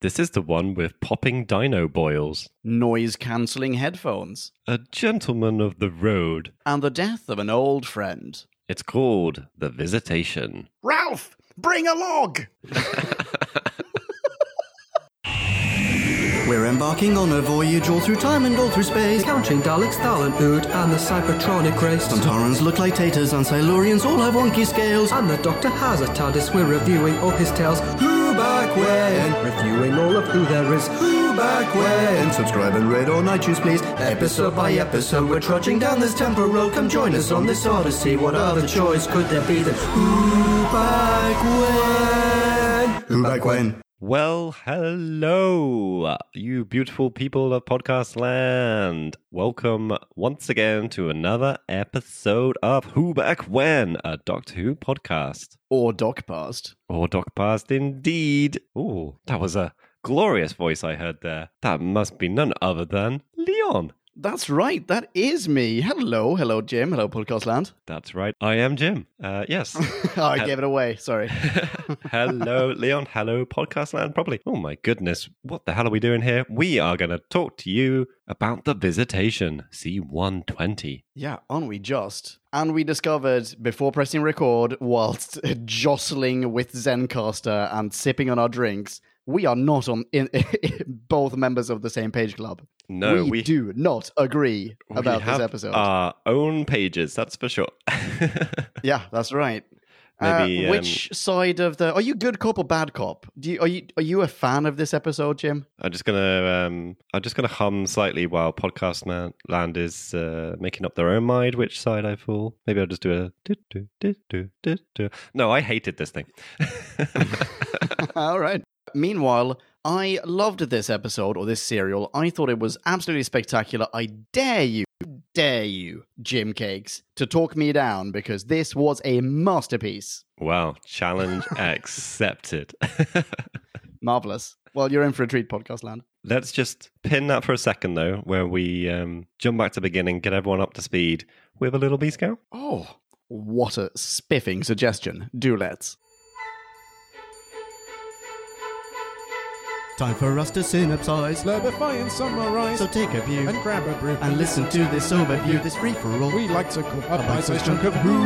This is the one with popping dino boils. Noise cancelling headphones. A gentleman of the road. And the death of an old friend. It's called The Visitation. Ralph, bring a log! We're embarking on a voyage all through time and all through space. Counting Daleks, Thal and Ood, and the Cybertronic race. Sontarans look like taters, and Silurians all have wonky scales. And the Doctor has a TARDIS. We're reviewing all his tales. Back when? Reviewing all of who there is. Who back when? Subscribe and rate on iTunes, please. Episode by episode, we're trudging down this temporal road. Come join us on this odyssey. What other choice could there be than Who back when? Who back when? Well, hello, you beautiful people of podcast land. Welcome once again to another episode of Who Back When, a Doctor Who podcast. Or Doc Past. Or Doc Past indeed. Oh, that was a glorious voice I heard there. That must be none other than Leon. That's right. That is me. Hello. Hello, Jim. Hello, Podcast Land. That's right. I am Jim. Uh, yes. oh, I gave it away. Sorry. Hello, Leon. Hello, Podcast Land. Probably. Oh, my goodness. What the hell are we doing here? We are going to talk to you about The Visitation, C120. Yeah, aren't we just? And we discovered before pressing record, whilst jostling with Zencastr and sipping on our drinks, we are not on in, both members of the same page club. No, we, we do not agree about this episode. Our own pages, that's for sure. yeah, that's right. Maybe, uh, which um, side of the? Are you good cop or bad cop? Do you are you are you a fan of this episode, Jim? I'm just gonna um, I'm just gonna hum slightly while podcast man, land is uh, making up their own mind which side I fall. Maybe I'll just do a do, do, do, do, do, do. No, I hated this thing. All right. Meanwhile, I loved this episode or this serial. I thought it was absolutely spectacular. I dare you, dare you, Jim Cakes, to talk me down because this was a masterpiece. wow, challenge accepted. Marvelous. Well, you're in for a treat, podcast land. Let's just pin that for a second though, where we um, jump back to the beginning, get everyone up to speed with a little B scout. Oh, what a spiffing suggestion. Do let's. Time for us to synopsize. Slurpify and summarize So take a view and grab a brew and listen to this overview, this free for all. We like to call a bite-sized bite-sized chunk of who.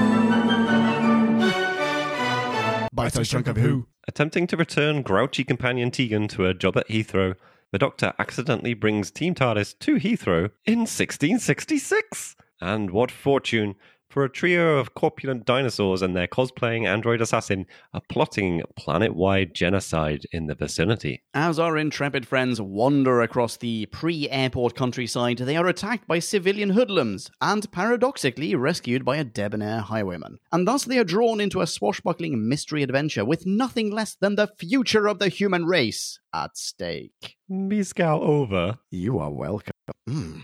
Bite-sized chunk of who. Attempting to return grouchy companion Tegan to her job at Heathrow, the Doctor accidentally brings Team TARDIS to Heathrow in 1666. And what fortune for a trio of corpulent dinosaurs and their cosplaying android assassin are plotting planet wide genocide in the vicinity. As our intrepid friends wander across the pre airport countryside, they are attacked by civilian hoodlums and paradoxically rescued by a debonair highwayman. And thus they are drawn into a swashbuckling mystery adventure with nothing less than the future of the human race at stake. Scout over. You are welcome. Mm.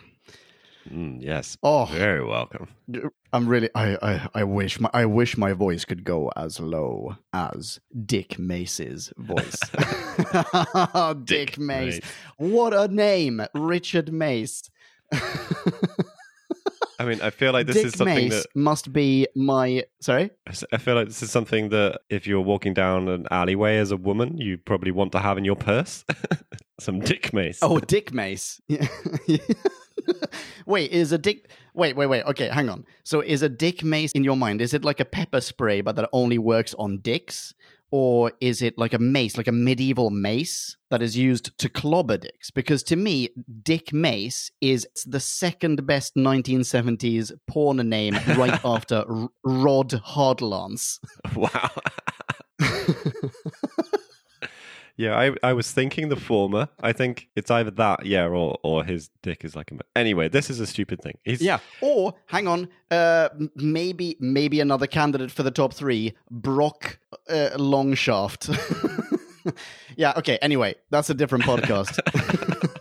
Mm, yes. Oh, Very welcome. I'm really. I, I. I wish my. I wish my voice could go as low as Dick Mace's voice. Dick, Dick Mace. Mace. What a name, Richard Mace. I mean, I feel like this Dick is something Mace that must be my. Sorry. I feel like this is something that if you're walking down an alleyway as a woman, you probably want to have in your purse. Some dick mace. Oh, Dick Mace. wait, is a dick? Wait, wait, wait. Okay, hang on. So, is a Dick Mace in your mind? Is it like a pepper spray, but that only works on dicks? Or is it like a mace, like a medieval mace that is used to clobber dicks? Because to me, Dick Mace is the second best 1970s porn name right after R- Rod Hardlance. Wow. yeah, I, I was thinking the former. I think it's either that, yeah, or or his dick is like a. Anyway, this is a stupid thing. He's, Yeah. Or hang on, uh, maybe maybe another candidate for the top three, Brock uh, Longshaft. yeah. Okay. Anyway, that's a different podcast.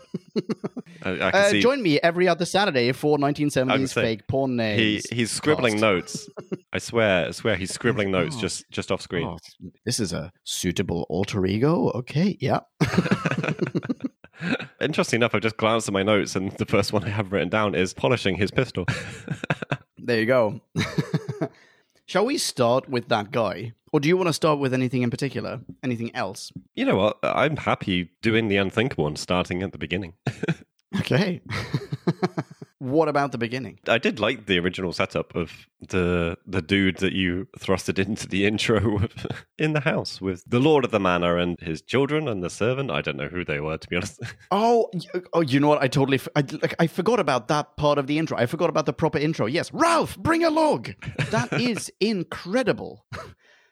I, I can uh, see. join me every other Saturday for 1970s say, fake porn he names. he's scribbling cast. notes. I swear, I swear, he's scribbling notes Oh. just just off screen. Oh, this is a suitable alter ego. Okay. Yeah. Interesting enough, I've just glanced at my notes, and the first one I have written down is polishing his pistol. There you go. Shall we start with that guy? Or do you want to start with anything in particular? Anything else? You know what? I'm happy doing the unthinkable and starting at the beginning. Okay. what about the beginning? I did like the original setup of the the dude that you thrusted into the intro in the house with the lord of the manor and his children and the servant. I don't know who they were, to be honest. Oh, oh, you know what? I totally, I, like, I forgot about that part of the intro. I forgot about the proper intro. Yes, Ralph, bring a log. That is incredible.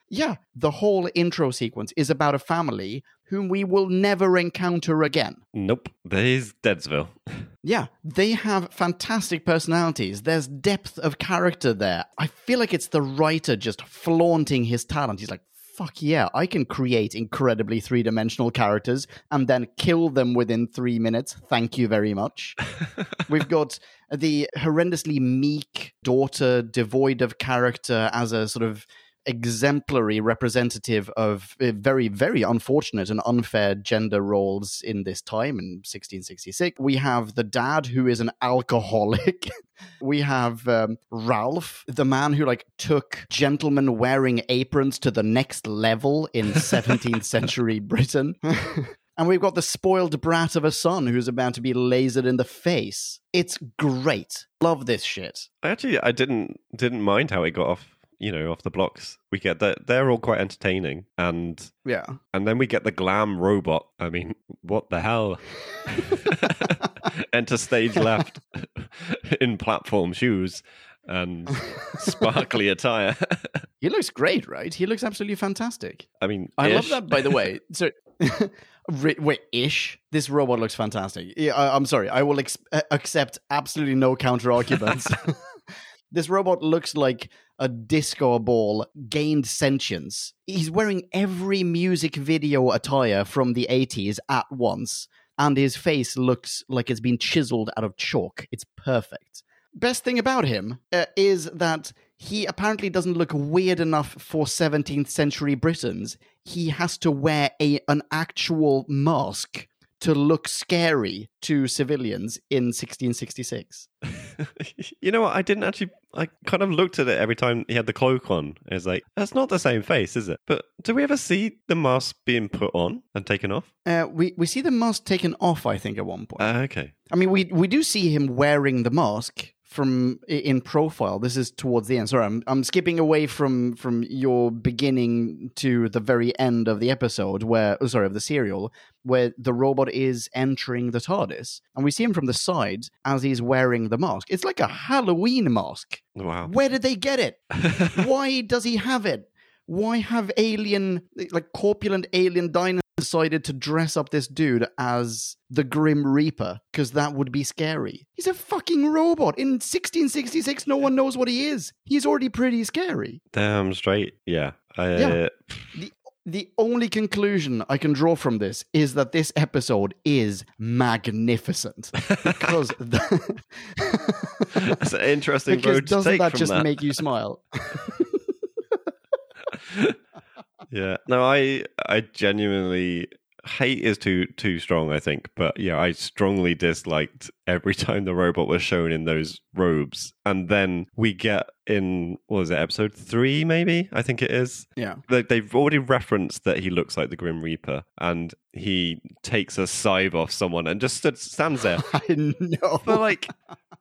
yeah, the whole intro sequence is about a family whom we will never encounter again. nope, there's Deadsville. Yeah, they have fantastic personalities. There's depth of character there. I feel like it's the writer just flaunting his talent. He's like, fuck yeah, I can create incredibly three dimensional characters and then kill them within three minutes. Thank you very much. We've got the horrendously meek daughter, devoid of character, as a sort of exemplary representative of uh, very, very unfortunate and unfair gender roles in this time in 1666. We have the dad who is an alcoholic. we have um, Ralph, the man who like took gentlemen wearing aprons to the next level in 17th century Britain. And we've got the spoiled brat of a son who's about to be lasered in the face. It's great. Love this shit. I Actually, I didn't didn't mind how it got off. You know, off the blocks. We get that they're all quite entertaining, and Yeah. and then we get the glam robot. I mean, what the hell? Enter stage left in platform shoes and sparkly attire. He looks great, right? He looks absolutely fantastic. I mean, I love that, by the way. So, wait, ish. This robot looks fantastic. Yeah, I, I'm sorry. I will ex- uh, accept absolutely no counter arguments. this robot looks like a disco ball gained sentience. He's wearing every music video attire from the 80s at once, and his face looks like it's been chiseled out of chalk. It's perfect. Best thing about him uh, is that he apparently doesn't look weird enough for 17th century Britons. He has to wear a an actual mask to look scary to civilians in 1666. you know what? I didn't actually. I kind of looked at it every time he had the cloak on. It's like that's not the same face, is it? But do we ever see the mask being put on and taken off? Uh, we we see the mask taken off, I think, at one point. Uh, okay. I mean, we we do see him wearing the mask from in profile. This is towards the end. Sorry, I'm I'm skipping away from from your beginning to the very end of the episode, where oh, sorry of the serial, where the robot is entering the TARDIS, and we see him from the side as he's wearing the mask. It's like a Halloween mask. Wow. Where did they get it? Why does he have it? Why have alien, like corpulent alien dinosaurs decided to dress up this dude as the Grim Reaper? Because that would be scary. He's a fucking robot. In 1666, no one knows what he is. He's already pretty scary. Damn straight. Yeah. Uh, Yeah. The the only conclusion I can draw from this is that this episode is magnificent. Because the- That's an interesting because road to doesn't that just that. make you smile? yeah. No, I I genuinely hate is too too strong. I think, but yeah, I strongly disliked every time the robot was shown in those robes, and then we get in what was it episode three? Maybe I think it is. Yeah. They, they've already referenced that he looks like the Grim Reaper, and he takes a scythe off someone and just stood, stands there I know. for like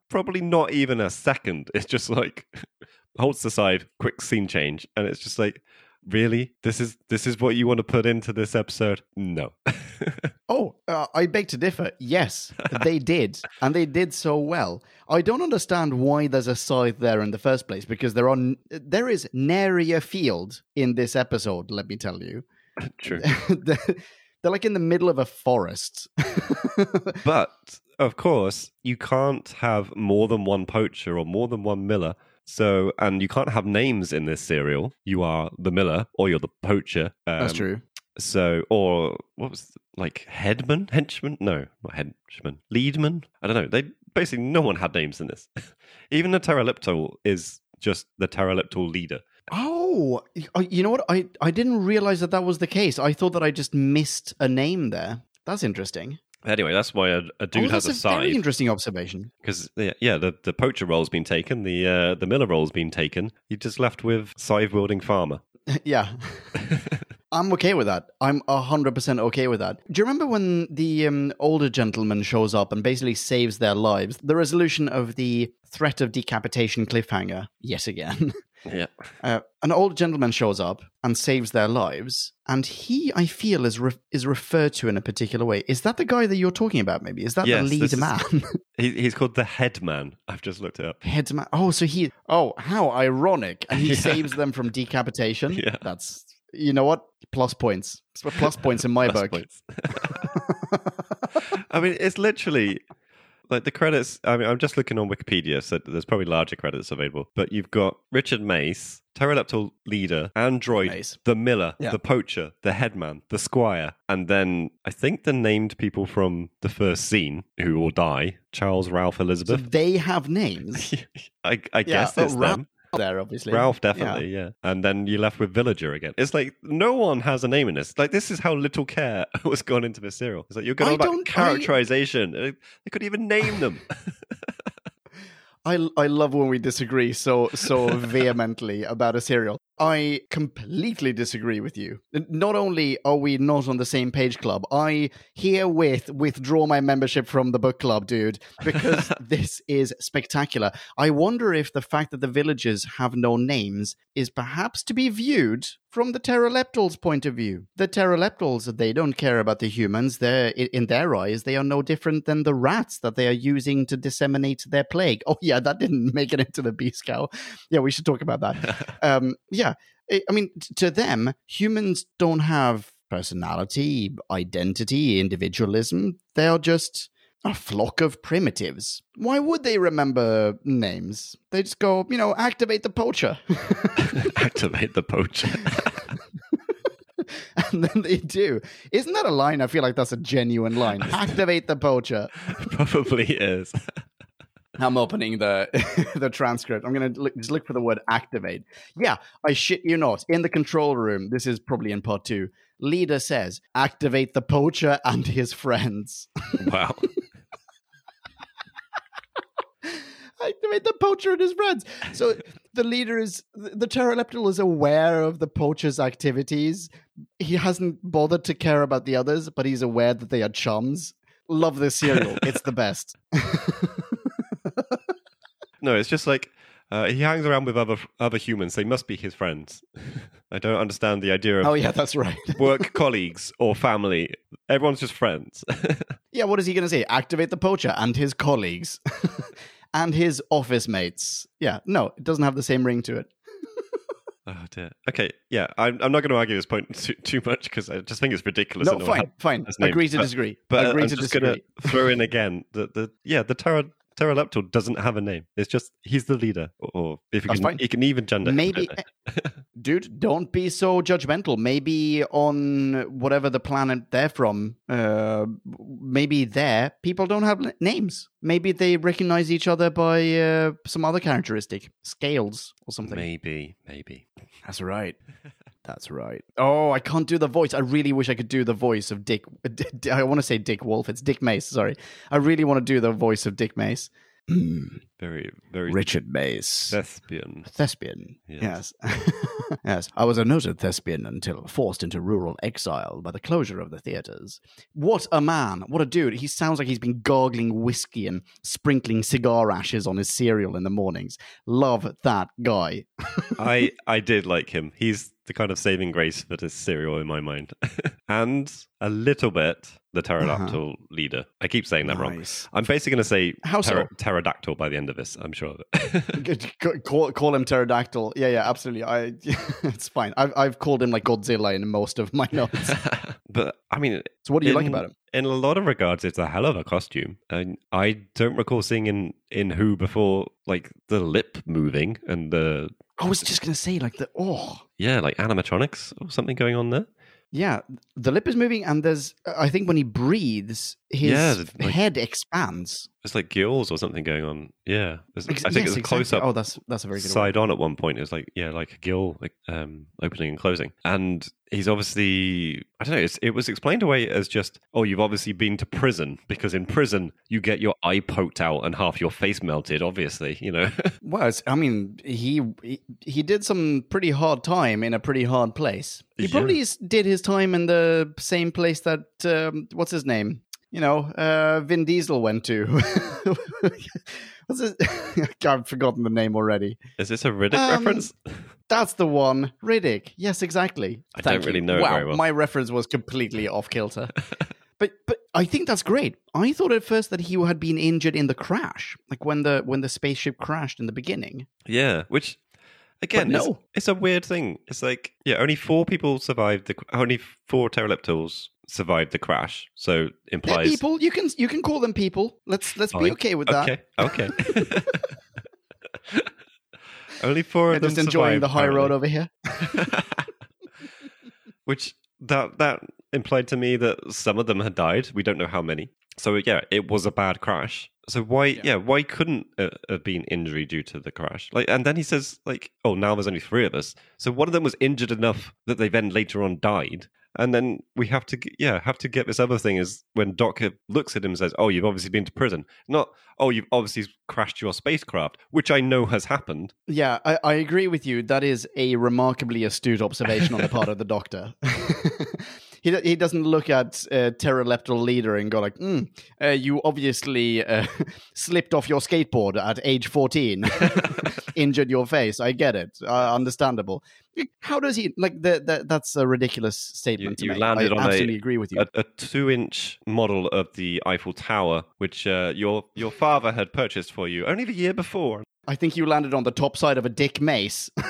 probably not even a second. It's just like holds the scythe, quick scene change, and it's just like, really, this is this is what you want to put into this episode? No. Oh, uh, I beg to differ. Yes, they did, and they did so well. I don't understand why there's a scythe there in the first place because there are n- there is nary a field in this episode. Let me tell you, True. they're, they're like in the middle of a forest. But of course, you can't have more than one poacher or more than one miller. So, and you can't have names in this serial. You are the miller or you're the poacher. That's Um, true. So, or what was like headman, henchman? No, not henchman, leadman. I don't know. They basically no one had names in this. Even the Terileptil is just the Terileptil leader. Oh, you know what? I I didn't realize that that was the case. I thought that I just missed a name there. That's interesting. Anyway, that's why a, a dude oh, has that's a a very interesting observation. because yeah, yeah, the the poacher role's been taken, the uh, the miller role's been taken. You're just left with scythe wielding farmer. yeah. I'm okay with that. I'm 100% okay with that. Do you remember when the um, older gentleman shows up and basically saves their lives? The resolution of the threat of decapitation cliffhanger, yet again. Yeah, Uh, an old gentleman shows up and saves their lives, and he, I feel, is re- is referred to in a particular way. Is that the guy that you're talking about? Maybe is that Yes, the lead is- man? he, he's called the headman. I've just looked it up. Headman. Oh, so he. Oh, how ironic! And he Yeah. saves them from decapitation. Yeah. That's. You know what? Plus points. Plus points in my Plus book. points. I mean, it's literally like the credits. I mean, I'm just looking on Wikipedia, so there's probably larger credits available. But you've got Richard Mace, Pterodactyl leader, Android, Mace. the miller, Yeah. the poacher, the headman, the squire, and then I think the named people from the first scene who will die: Charles, Ralph, So Elizabeth. they have names. I, I guess oh, it's them. There, obviously. Ralph, definitely, yeah. And then you're left with Villager again. It's like no one has a name in this. Like this is how little care was gone into this serial. It's like you're going I about I- characterization. Uh, They couldn't even name them. I I love when we disagree so so vehemently about a serial. I completely disagree with you. Not only are we not on the same page club, I herewith withdraw my membership from the book club, dude, because this is spectacular. I wonder if the fact that the villagers have no names is perhaps to be viewed from the Terileptils' point of view. The Terileptils, they don't care about the humans. They're in their eyes, they are no different than the rats that they are using to disseminate their plague. Oh yeah, that didn't make it into the beast cow. Yeah, we should talk about that. um, yeah, I I mean, to them, humans don't have personality, identity, individualism. They are just a flock of primitives. Why would they remember names? They just go, you know, activate the poacher. Activate the poacher. and then they do. Isn't that a line? I feel like that's a genuine line. Activate the poacher. Probably is. I'm opening the the transcript. I'm gonna look, just look for the word activate. Yeah, I shit you not. In the control room, this is probably in part two. Leader says, "Activate the poacher and his friends." Wow. Activate the poacher and his friends. So the leader is the Terileptil is aware of the poacher's activities. He hasn't bothered to care about the others, but he's aware that they are chums. Love this serial. it's the best. No, it's just like uh, he hangs around with other other humans. They must be his friends. I don't understand the idea of oh yeah, that's right. work colleagues or family. Everyone's just friends. Yeah, what is he going to say? Activate the poacher and his colleagues and his office mates. Yeah, no, it doesn't have the same ring to it. oh dear. Okay, yeah, I'm, I'm not going to argue this point too, too much because I just think it's ridiculous. No, that no one fine, fine. Agree to But- disagree. But uh, Agree I'm to just disagree. going to throw in again that the yeah the Terra Terileptil doesn't have a name. It's just he's the leader, or, if you That's can, fine. you can even gender. Maybe, dude, don't be so judgmental. Maybe on whatever the planet they're from, uh, maybe there people don't have names. Maybe they recognize each other by uh, some other characteristic, scales or something. maybe, maybe. That's right. That's right. Oh, I can't do the voice. I really wish I could do the voice of Dick. I want to say Dick Wolf. It's Dick Mace. Sorry. I really want to do the voice of Dick Mace. Very, very Richard Mace. thespian. thespian. Yes. Yes. yes. I was a noted thespian until forced into rural exile by the closure of the theaters. What a man. What a dude. He sounds like he's been gargling whiskey and sprinkling cigar ashes on his cereal in the mornings. Love that guy. I I did like him. He's the kind of saving grace for this serial in my mind, and a little bit the pterodactyl leader. I keep saying that wrong. Uh-huh. I'm basically going to say How so? pterodactyl by the end of this. I'm sure. of it. Call, call him pterodactyl. Yeah, yeah, absolutely. I, it's fine. I've, I've called him like Godzilla in most of my notes. but I mean, So, what do you like about him? In a lot of regards, it's a hell of a costume. And I don't recall seeing in in Who before, like the lip moving and the I was just gonna say like the oh yeah, like animatronics or something going on there. yeah, the lip is moving, and there's I think when he breathes, his Yeah, the- like- head expands. It's like gills or something going on. Yeah, Ex- I think yes, it's a exactly. close up Oh, that's that's a very good. side on at one point. It's like yeah, like a gill like, um, opening and closing, and he's obviously I don't know. It's, it was explained away as just oh, you've obviously been to prison because in prison you get your eye poked out and half your face melted. Obviously, you know. Well, it's, I mean, he, he he did some pretty hard time in a pretty hard place. He Yeah. probably did his time in the same place that um, what's his name? You know, uh, Vin Diesel went to. what's his? I've forgotten the name already. Is this a Riddick Um, reference? That's the one, Riddick. Yes, exactly. I Thank don't really you. know Wow, very well. my reference was completely off kilter. but but I think that's great. I thought at first that he had been injured in the crash, like when the when the spaceship crashed in the beginning. Yeah, which again, But it's, no. it's a weird thing. It's like yeah, only four people survived the only four pterodactyls survived the crash. So They're implies people. You can you can call them people. Let's let's be okay with that. Okay, okay. only four You're of them just enjoying survived, the high road over here. Which that that implied to me that some of them had died. We don't know how many. So yeah, it was a bad crash. So why yeah, why couldn't it have been injury due to the crash? Like and then he says like, "Oh, now there's only 3 of us." So one of them was injured enough that they then later on died. And then we have to, yeah, have to get this other thing is when Doc looks at him and says, "Oh, you've obviously been to prison." Not, "Oh, you've obviously crashed your spacecraft," which I know has happened. Yeah, I, I agree with you. That is a remarkably astute observation on the part of the doctor. he he doesn't look at uh, Terileptil leader and go like, mm, uh, "You obviously uh, slipped off your skateboard at age fourteen, injured your face. I get it. Uh, understandable." How does he like That's a ridiculous statement. You- to you make. landed I on a- absolutely agree with you. a, a two-inch model of the Eiffel Tower, which uh, your your father had purchased for you only the year before. I think you landed on the top side of a dick mace.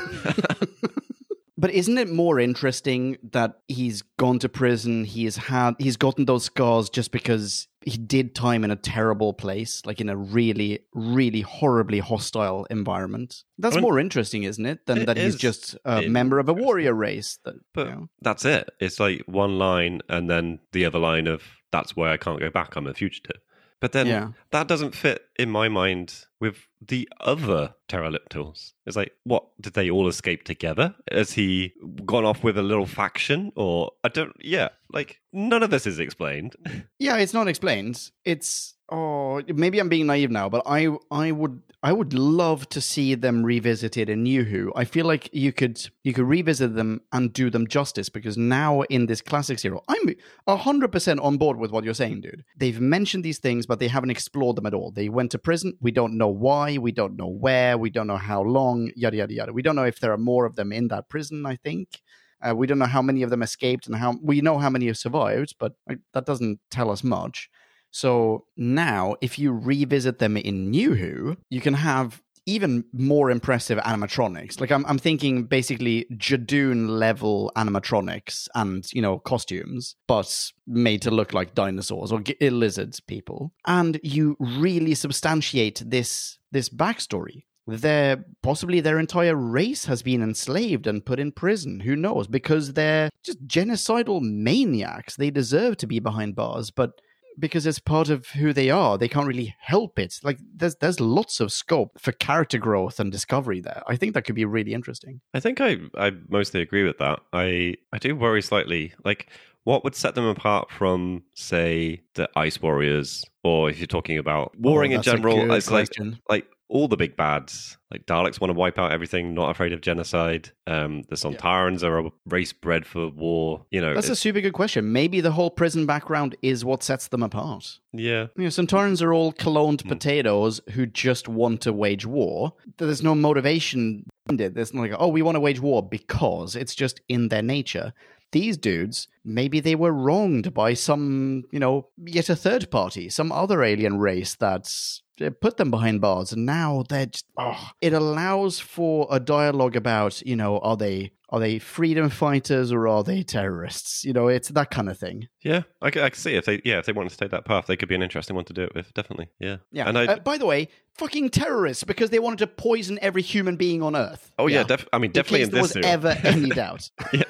but isn't it more interesting that he's gone to prison, he's had he's gotten those scars just because he did time in a terrible place, like in a really, really horribly hostile environment? That's I mean, more interesting, isn't it? Than it that he's just a member of a warrior race. That, But you know. that's it. It's like one line and then the other line of "That's why I can't go back. I'm a fugitive." But then Yeah. that doesn't fit in my mind with the other pterodactyls. It's like, what did they all escape together? Has he gone off with a little faction, or I don't? Yeah, like none of this is explained. Yeah, it's not explained. It's oh, maybe I'm being naive now, but I I would I would love to see them revisited in New Who. I feel like you could you could revisit them and do them justice because now in this classic zero, I'm hundred percent on board with what you're saying, dude. They've mentioned these things, but they haven't explored them at all. They went to prison. We don't know why. We don't know where. We don't know how long. Yada yada yada. We don't know if there are more of them in that prison. I think. Uh, we don't know how many of them escaped and how we know how many have survived, but that doesn't tell us much. So now, if you revisit them in New Who, you can have even more impressive animatronics. Like I'm, I'm thinking basically Judoon level animatronics and you know costumes, but made to look like dinosaurs or g- lizards people. And you really substantiate this this backstory. Their possibly their entire race has been enslaved and put in prison. Who knows? Because they're just genocidal maniacs. They deserve to be behind bars, but because it's part of who they are. They can't really help it. Like there's there's lots of scope for character growth and discovery there. I think that could be really interesting. I think I, I mostly agree with that. I, I do worry slightly. Like, what would set them apart from, say, the Ice Warriors, or if you're talking about oh, warring Oh, in general? It's like like all the big bads. Like Daleks want to wipe out everything, not afraid of genocide. Um, the Sontarans are a race bred for war. You know, That's a super good question. Maybe the whole prison background is what sets them apart. yeah. You know, Sontarans are all cloned Hmm. potatoes who just want to wage war. There's no motivation it. There's not like, oh, we want to wage war because it's just in their nature. These dudes, maybe they were wronged by some, you know, yet a third party, some other alien race that's uh, put them behind bars, and now they're just. Oh, it allows for a dialogue about, you know, are they are they freedom fighters or are they terrorists? You know, it's that kind of thing. Yeah, I can see if they yeah if they wanted to take that path, they could be an interesting one to do it with. Definitely, yeah. Yeah. and I Uh, by the way, fucking terrorists because they wanted to poison every human being on Earth. oh yeah, def- I mean in definitely case in there was ever any doubt. yeah.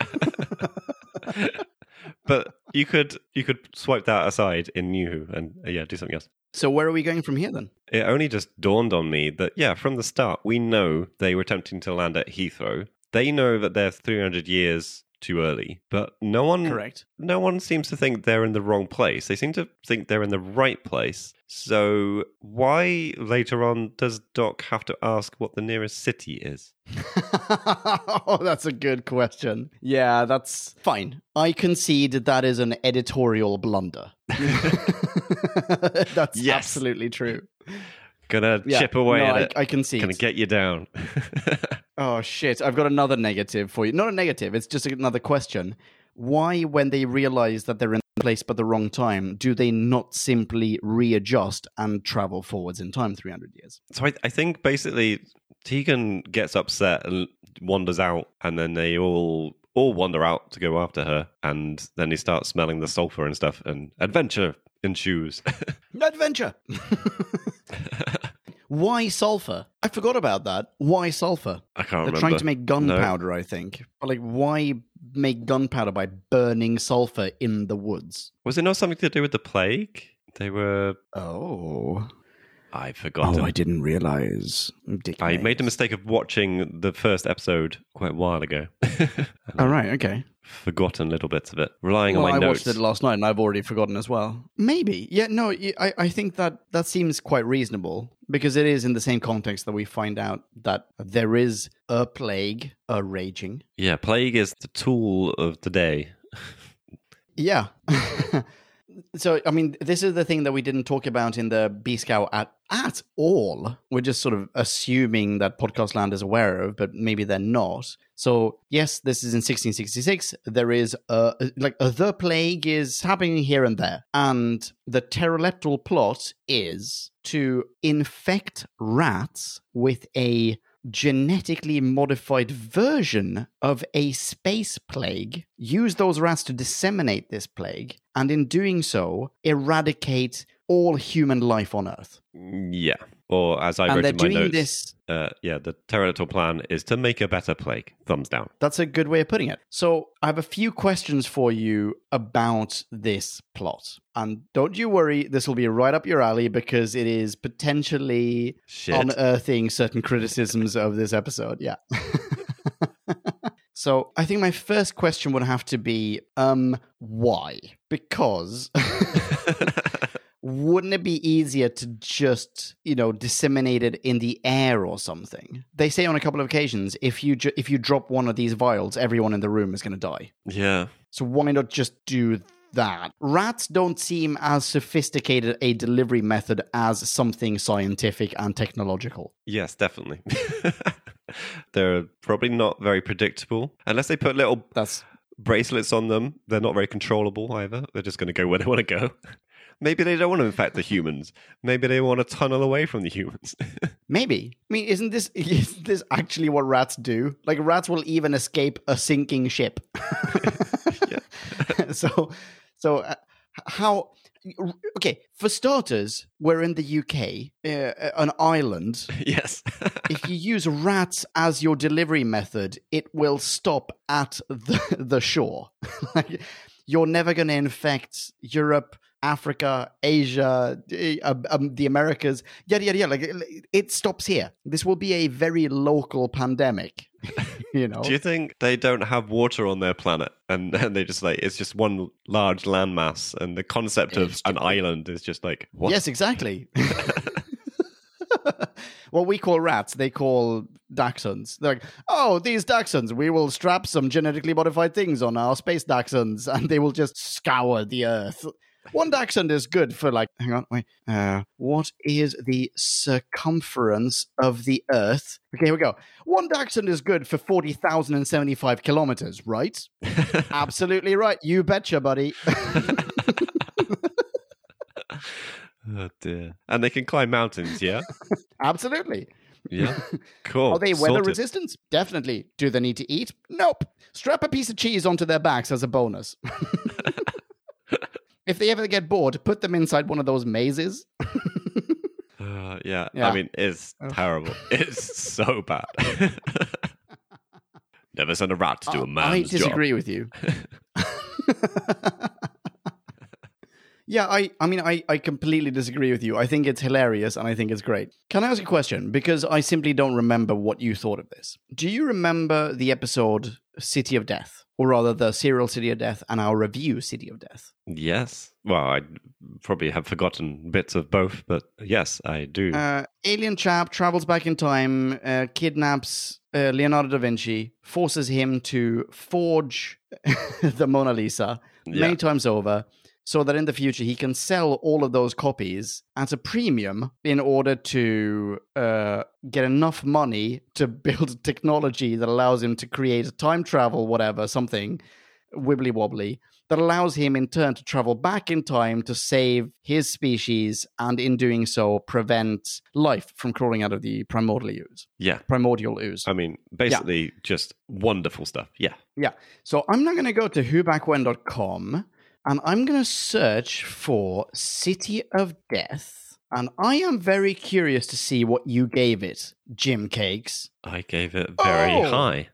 but you could you could swipe that aside in New Who and uh, yeah, do something else. So where are we going from here then? It only just dawned on me that yeah, from the start we know they were attempting to land at Heathrow. They know that they're 300 years too early, but no one Correct. no one seems to think they're in the wrong place. They seem to think they're in the right place. So why later on does Doc have to ask what the nearest city is? oh, that's a good question. Yeah, that's fine. I concede that is an editorial blunder. that's Yes. absolutely true. Gonna Yeah, chip away no, at I, it. I can see. Gonna get you down. Oh shit! I've got another negative for you. Not a negative. It's just another question. Why, when they realize that they're in the place but the wrong time, do they not simply readjust and travel forwards in time 300 years? So I, I think basically Tegan gets upset and wanders out, and then they all all wander out to go after her, and then they start smelling the sulfur and stuff, and adventure ensues. Adventure. Why sulfur? I forgot about that. Why sulfur? I can't They're remember. trying to make gunpowder, I think. But like, why make gunpowder by burning sulfur in the woods? Was it not something to do with the plague? They were. Oh, I've oh, forgotten. oh, I didn't realize. Dick I made the mistake of watching the first episode quite a while ago. All oh, right, okay. Forgotten little bits of it, relying well, on my I notes. I watched it last night and I've already forgotten as well. Maybe. Yeah, no, I, I think that that seems quite reasonable because it is in the same context that we find out that there is a plague, a raging. Yeah, plague is the tool of the day. Yeah. so, I mean, this is the thing that we didn't talk about in the B Scout at, at all. We're just sort of assuming that Podcast Land is aware of, but maybe they're not. So, yes, this is in 1666. There is, uh, like, uh, the plague is happening here and there. And the Terileptil plot is to infect rats with a genetically modified version of a space plague, use those rats to disseminate this plague, and in doing so, eradicate all human life on Earth. Mm, yeah. Or as I and wrote in my notes, this. uh, yeah, the pterodactyl plan is to make a better plague. Thumbs down. That's a good way of putting it. So, I have a few questions for you about this plot. And don't you worry, this will be right up your alley because it is potentially Shit. unearthing certain criticisms of this episode. Yeah. so I think my first question would have to be, um, why? Because wouldn't it be easier to just, you know, disseminate it in the air or something? They say on a couple of occasions, if you ju- if you drop one of these vials, everyone in the room is going to die. yeah. So why not just do that? Rats don't seem as sophisticated a delivery method as something scientific and technological. Yes, definitely. They're probably not very predictable. Unless they put little That's bracelets on them, they're not very controllable either. They're just going to go where they want to go. Maybe they don't want to infect the humans. Maybe they want to tunnel away from the humans. maybe. I mean, isn't this is this actually what rats do? Like rats will even escape a sinking ship. so, so uh, how? Okay, for starters, we're in the UK, uh, an island. yes. if you use rats as your delivery method, it will stop at the, the shore. like, you're never going to infect Europe, Africa, Asia, eh, um, the Americas, yada, yada, yada. Like, it- it stops here. This will be a very local pandemic, you know? Do you think they don't have water on their planet and, and they just like it's just one large landmass and the concept of an island is just like what? Yes, exactly. what we call rats, they call dachshunds. They're like, oh, these dachshunds, we will strap some genetically modified things on our space dachshunds, and they will just scour the earth. One dachshund is good for like, hang on, wait. Uh, what is the circumference of the Earth? Okay, here we go. One dachshund is good for 40,075 kilometers, right? Absolutely right. You betcha, buddy. Oh dear. And they can climb mountains, yeah? Absolutely. Yeah. Cool. Are they weather Sorted. resistant? Definitely. Do they need to eat? Nope. Strap a piece of cheese onto their backs as a bonus. If they ever get bored, put them inside one of those mazes. Uh, yeah. Yeah. I mean, it's terrible. It's so bad. Never send a rat to do a man's job. I disagree with you. Yeah, I, I mean, I, I completely disagree with you. I think it's hilarious and I think it's great. Can I ask a question? Because I simply don't remember what you thought of this. Do you remember the episode City of Death? Or rather, the serial City of Death and our review City of Death? Yes. Well, I probably have forgotten bits of both, but yes, I do. Uh, alien chap travels back in time, uh, kidnaps uh, Leonardo da Vinci, forces him to forge the Mona Lisa Yeah. many times over, so that in the future he can sell all of those copies at a premium in order to uh, get enough money to build technology that allows him to create a time travel, whatever, something wibbly wobbly that allows him in turn to travel back in time to save his species and in doing so prevent life from crawling out of the primordial ooze. yeah. Primordial ooze. I mean, basically, just wonderful stuff. Yeah. Yeah. So I'm not going to go to whobackwhen.com and I'm going to search for City of Death. And I am very curious to see what you gave it, Jim Cakes. I gave it very Oh. high.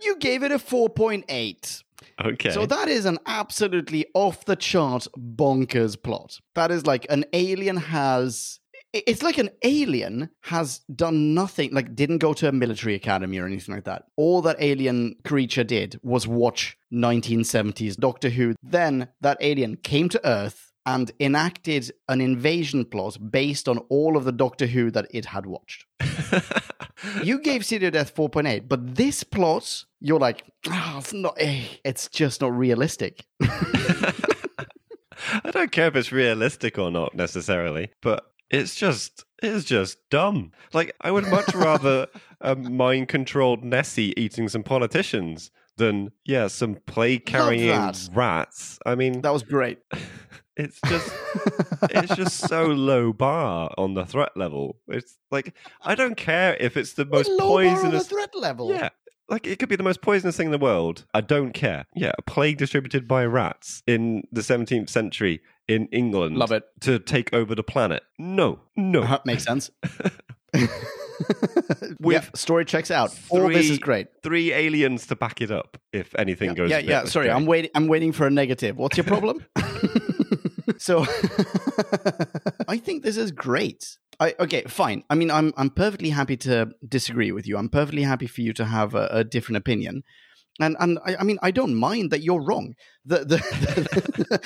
You gave it a 4.8. Okay. So that is an absolutely off the chart bonkers plot. That is like an alien has. It's like an alien has done nothing, like didn't go to a military academy or anything like that. All that alien creature did was watch 1970s Doctor Who. Then that alien came to Earth and enacted an invasion plot based on all of the Doctor Who that it had watched. You gave City of Death 4.8, but this plot, you're like, ah, it's not, eh, it's just not realistic. I don't care if it's realistic or not necessarily, but it's just it's just dumb. Like I would much rather a mind controlled Nessie eating some politicians than yeah some plague carrying rats. I mean, That was great. it's just it's just so low bar on the threat level. It's like I don't care if it's the most Low bar on the poisonous. threat level. Yeah. Like it could be the most poisonous thing in the world. I don't care. Yeah, a plague distributed by rats in the 17th century in England. Love it. To take over the planet. No, no. Uh-huh, makes sense. With yeah, story checks out. All this is three- great. Three aliens to back it up if anything goes. yeah, yeah. Sorry. I'm waiting. I'm waiting for a negative. What's your problem? so, I think this is great. I, okay, fine. I mean, I'm I'm perfectly happy to disagree with you. I'm perfectly happy for you to have a, a different opinion, and and I, I mean, I don't mind that you're wrong. The the.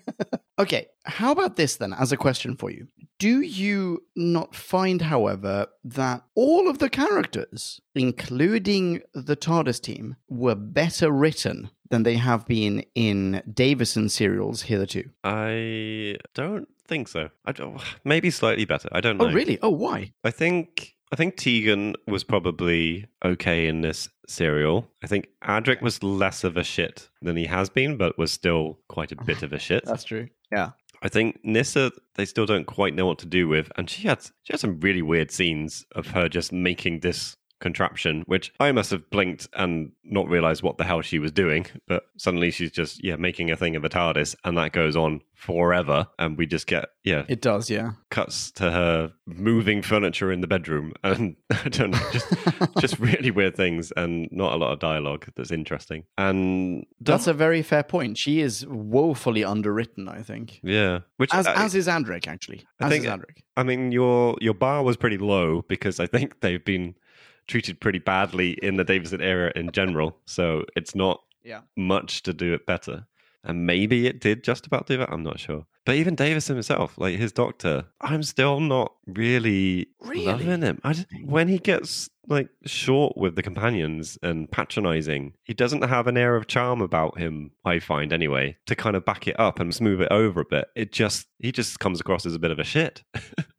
okay, how about this then? As a question for you, do you not find, however, that all of the characters, including the TARDIS team, were better written than they have been in Davison serials hitherto? I don't think so. I don't, maybe slightly better. I don't oh, know. Oh, really? Oh, why? I think I think Tegan was probably okay in this serial. I think Adric was less of a shit than he has been, but was still quite a bit of a shit. That's true. Yeah. I think Nyssa they still don't quite know what to do with, and she had she had some really weird scenes of her just making this contraption, which I must have blinked and not realized what the hell she was doing. But suddenly she's just yeah making a thing of a TARDIS, and that goes on forever, and we just get yeah It does, yeah. cuts to her moving furniture in the bedroom, and I don't know, just just really weird things, and not a lot of dialogue that's interesting. And That's a very fair point. She is woefully underwritten, I think. yeah, which As, I- as is Adric, actually. I As think- is Adric. I mean, your your bar was pretty low because I think they've been treated pretty badly in the Davison era in general. So it's not Yeah. much to do it better. And maybe it did just about do that. I'm not sure. But even Davison himself, like his doctor, I'm still not really, Really? loving him. I just, when he gets like short with the companions and patronizing, he doesn't have an air of charm about him. I find anyway to kind of back it up and smooth it over a bit. It just he just comes across as a bit of a shit.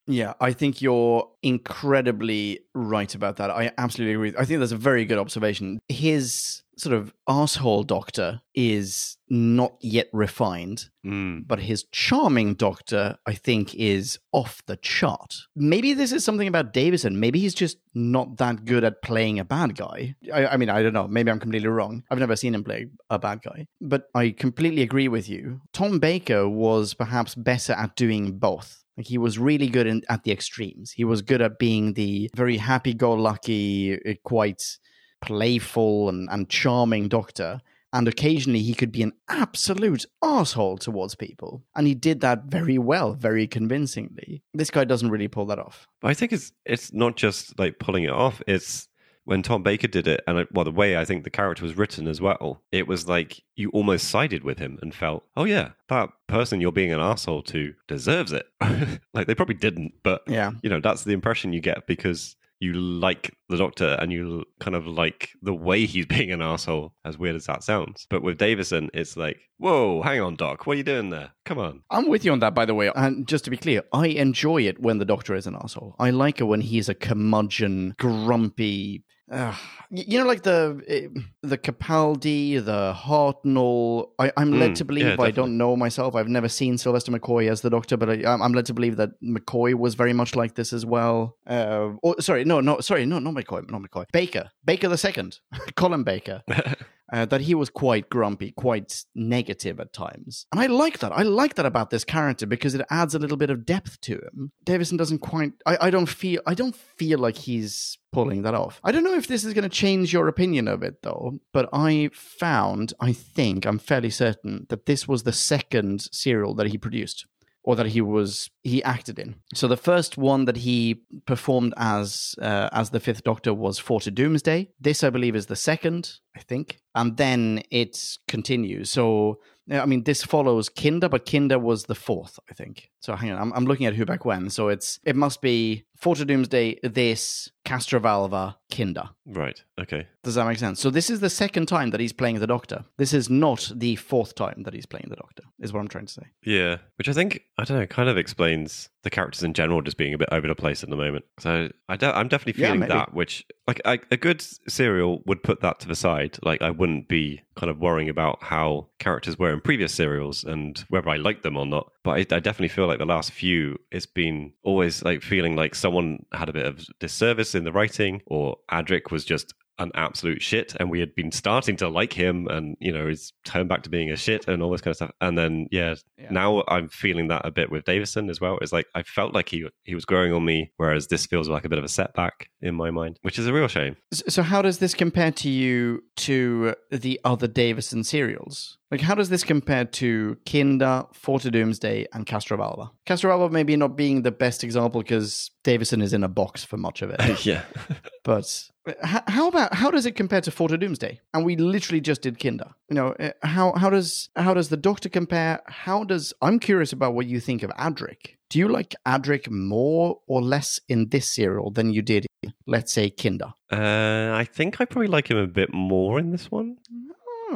Yeah, I think you're incredibly right about that. I absolutely agree. I think that's a very good observation. His sort of asshole doctor is not yet refined, Mm. but his charming doctor, I think, is off the chart. Maybe this is something about Davison. Maybe he's just not that good at playing a bad guy. I, I mean, I don't know. Maybe I'm completely wrong. I've never seen him play a bad guy. But I completely agree with you. Tom Baker was perhaps better at doing both. Like he was really good in, at the extremes. He was good at being the very happy-go-lucky, uh, quite playful and, and charming doctor. and occasionally he could be an absolute asshole towards people. And he did that very well, very convincingly. This guy doesn't really pull that off. I think it's it's not just like pulling it off. It's when Tom Baker did it, and I, well, the way I think the character was written as well, it was like you almost sided with him and felt, oh yeah, that person you're being an asshole to deserves it. like they probably didn't, but Yeah. you know that's the impression you get because you like the Doctor and you kind of like the way he's being an asshole. As weird as that sounds, but with Davison, it's like, whoa, hang on, Doc, what are you doing there? Come on. I'm with you on that, by the way. And just to be clear, I enjoy it when the Doctor is an asshole. I like it when he's a curmudgeon, grumpy. Uh, you know, like the eh, the Capaldi, the Hartnell. I, I'm led Mm, to believe. yeah, I don't know myself. I've never seen Sylvester McCoy as the Doctor, but I, I'm I'm led to believe that McCoy was very much like this as well. Uh, or, sorry, no, no, sorry, no, not McCoy, not McCoy. Baker, Baker the second, Colin Baker uh, that he was quite grumpy, quite negative at times. And I like that. I like that about this character because it adds a little bit of depth to him. Davison doesn't quite I, I don't feel I don't feel like he's pulling that off. I don't know if this is gonna change your opinion of it though, but I found, I think, I'm fairly certain that this was the second serial that he produced or that he was he acted in. So the first one that he performed as uh, as the Fifth Doctor was Four to Doomsday. This, I believe, is the second, I think, and then it continues. So I mean, this follows Kinda, but Kinda was the fourth, I think. So hang on, I'm, I'm looking at who back when. So it's it must be Four to Doomsday, this Castrovalva, Kinda. Right. Okay. Does that make sense? So this is the second time that he's playing the Doctor. This is not the fourth time that he's playing the Doctor. Is what I'm trying to say. Yeah, which I think I don't know, kind of explains the characters in general just being a bit over the place at the moment. So I de- I'm definitely feeling maybe. that. Which like I, a good serial would put that to the side. Like I wouldn't be kind of worrying about how characters were in previous serials and whether I liked them or not. But I, I definitely feel like the last few, it's been always like feeling like someone had a bit of disservice in the writing, or Adric was just an absolute shit and we had been starting to like him and you know he's turned back to being a shit and all this kind of stuff and then yeah, Yeah. now i'm feeling that a bit with davison as well it's like i felt like he he was growing on me whereas this feels like a bit of a setback in my mind which is a real shame So how does this compare to you to the other Davison serials? Like how does this compare to Kinda, Forte Doomsday, and Castrovalva? Castrovalva maybe not being the best example because Davison is in a box for much of it. yeah but how about how does it compare to Four to Doomsday? And we literally just did Kinda. You know uh, how how does how does the Doctor compare? How does I'm curious about what you think of Adric. Do you like Adric more or less in this serial than you did, in, let's say, Kinda? uh, i think i probably like him a bit more in this one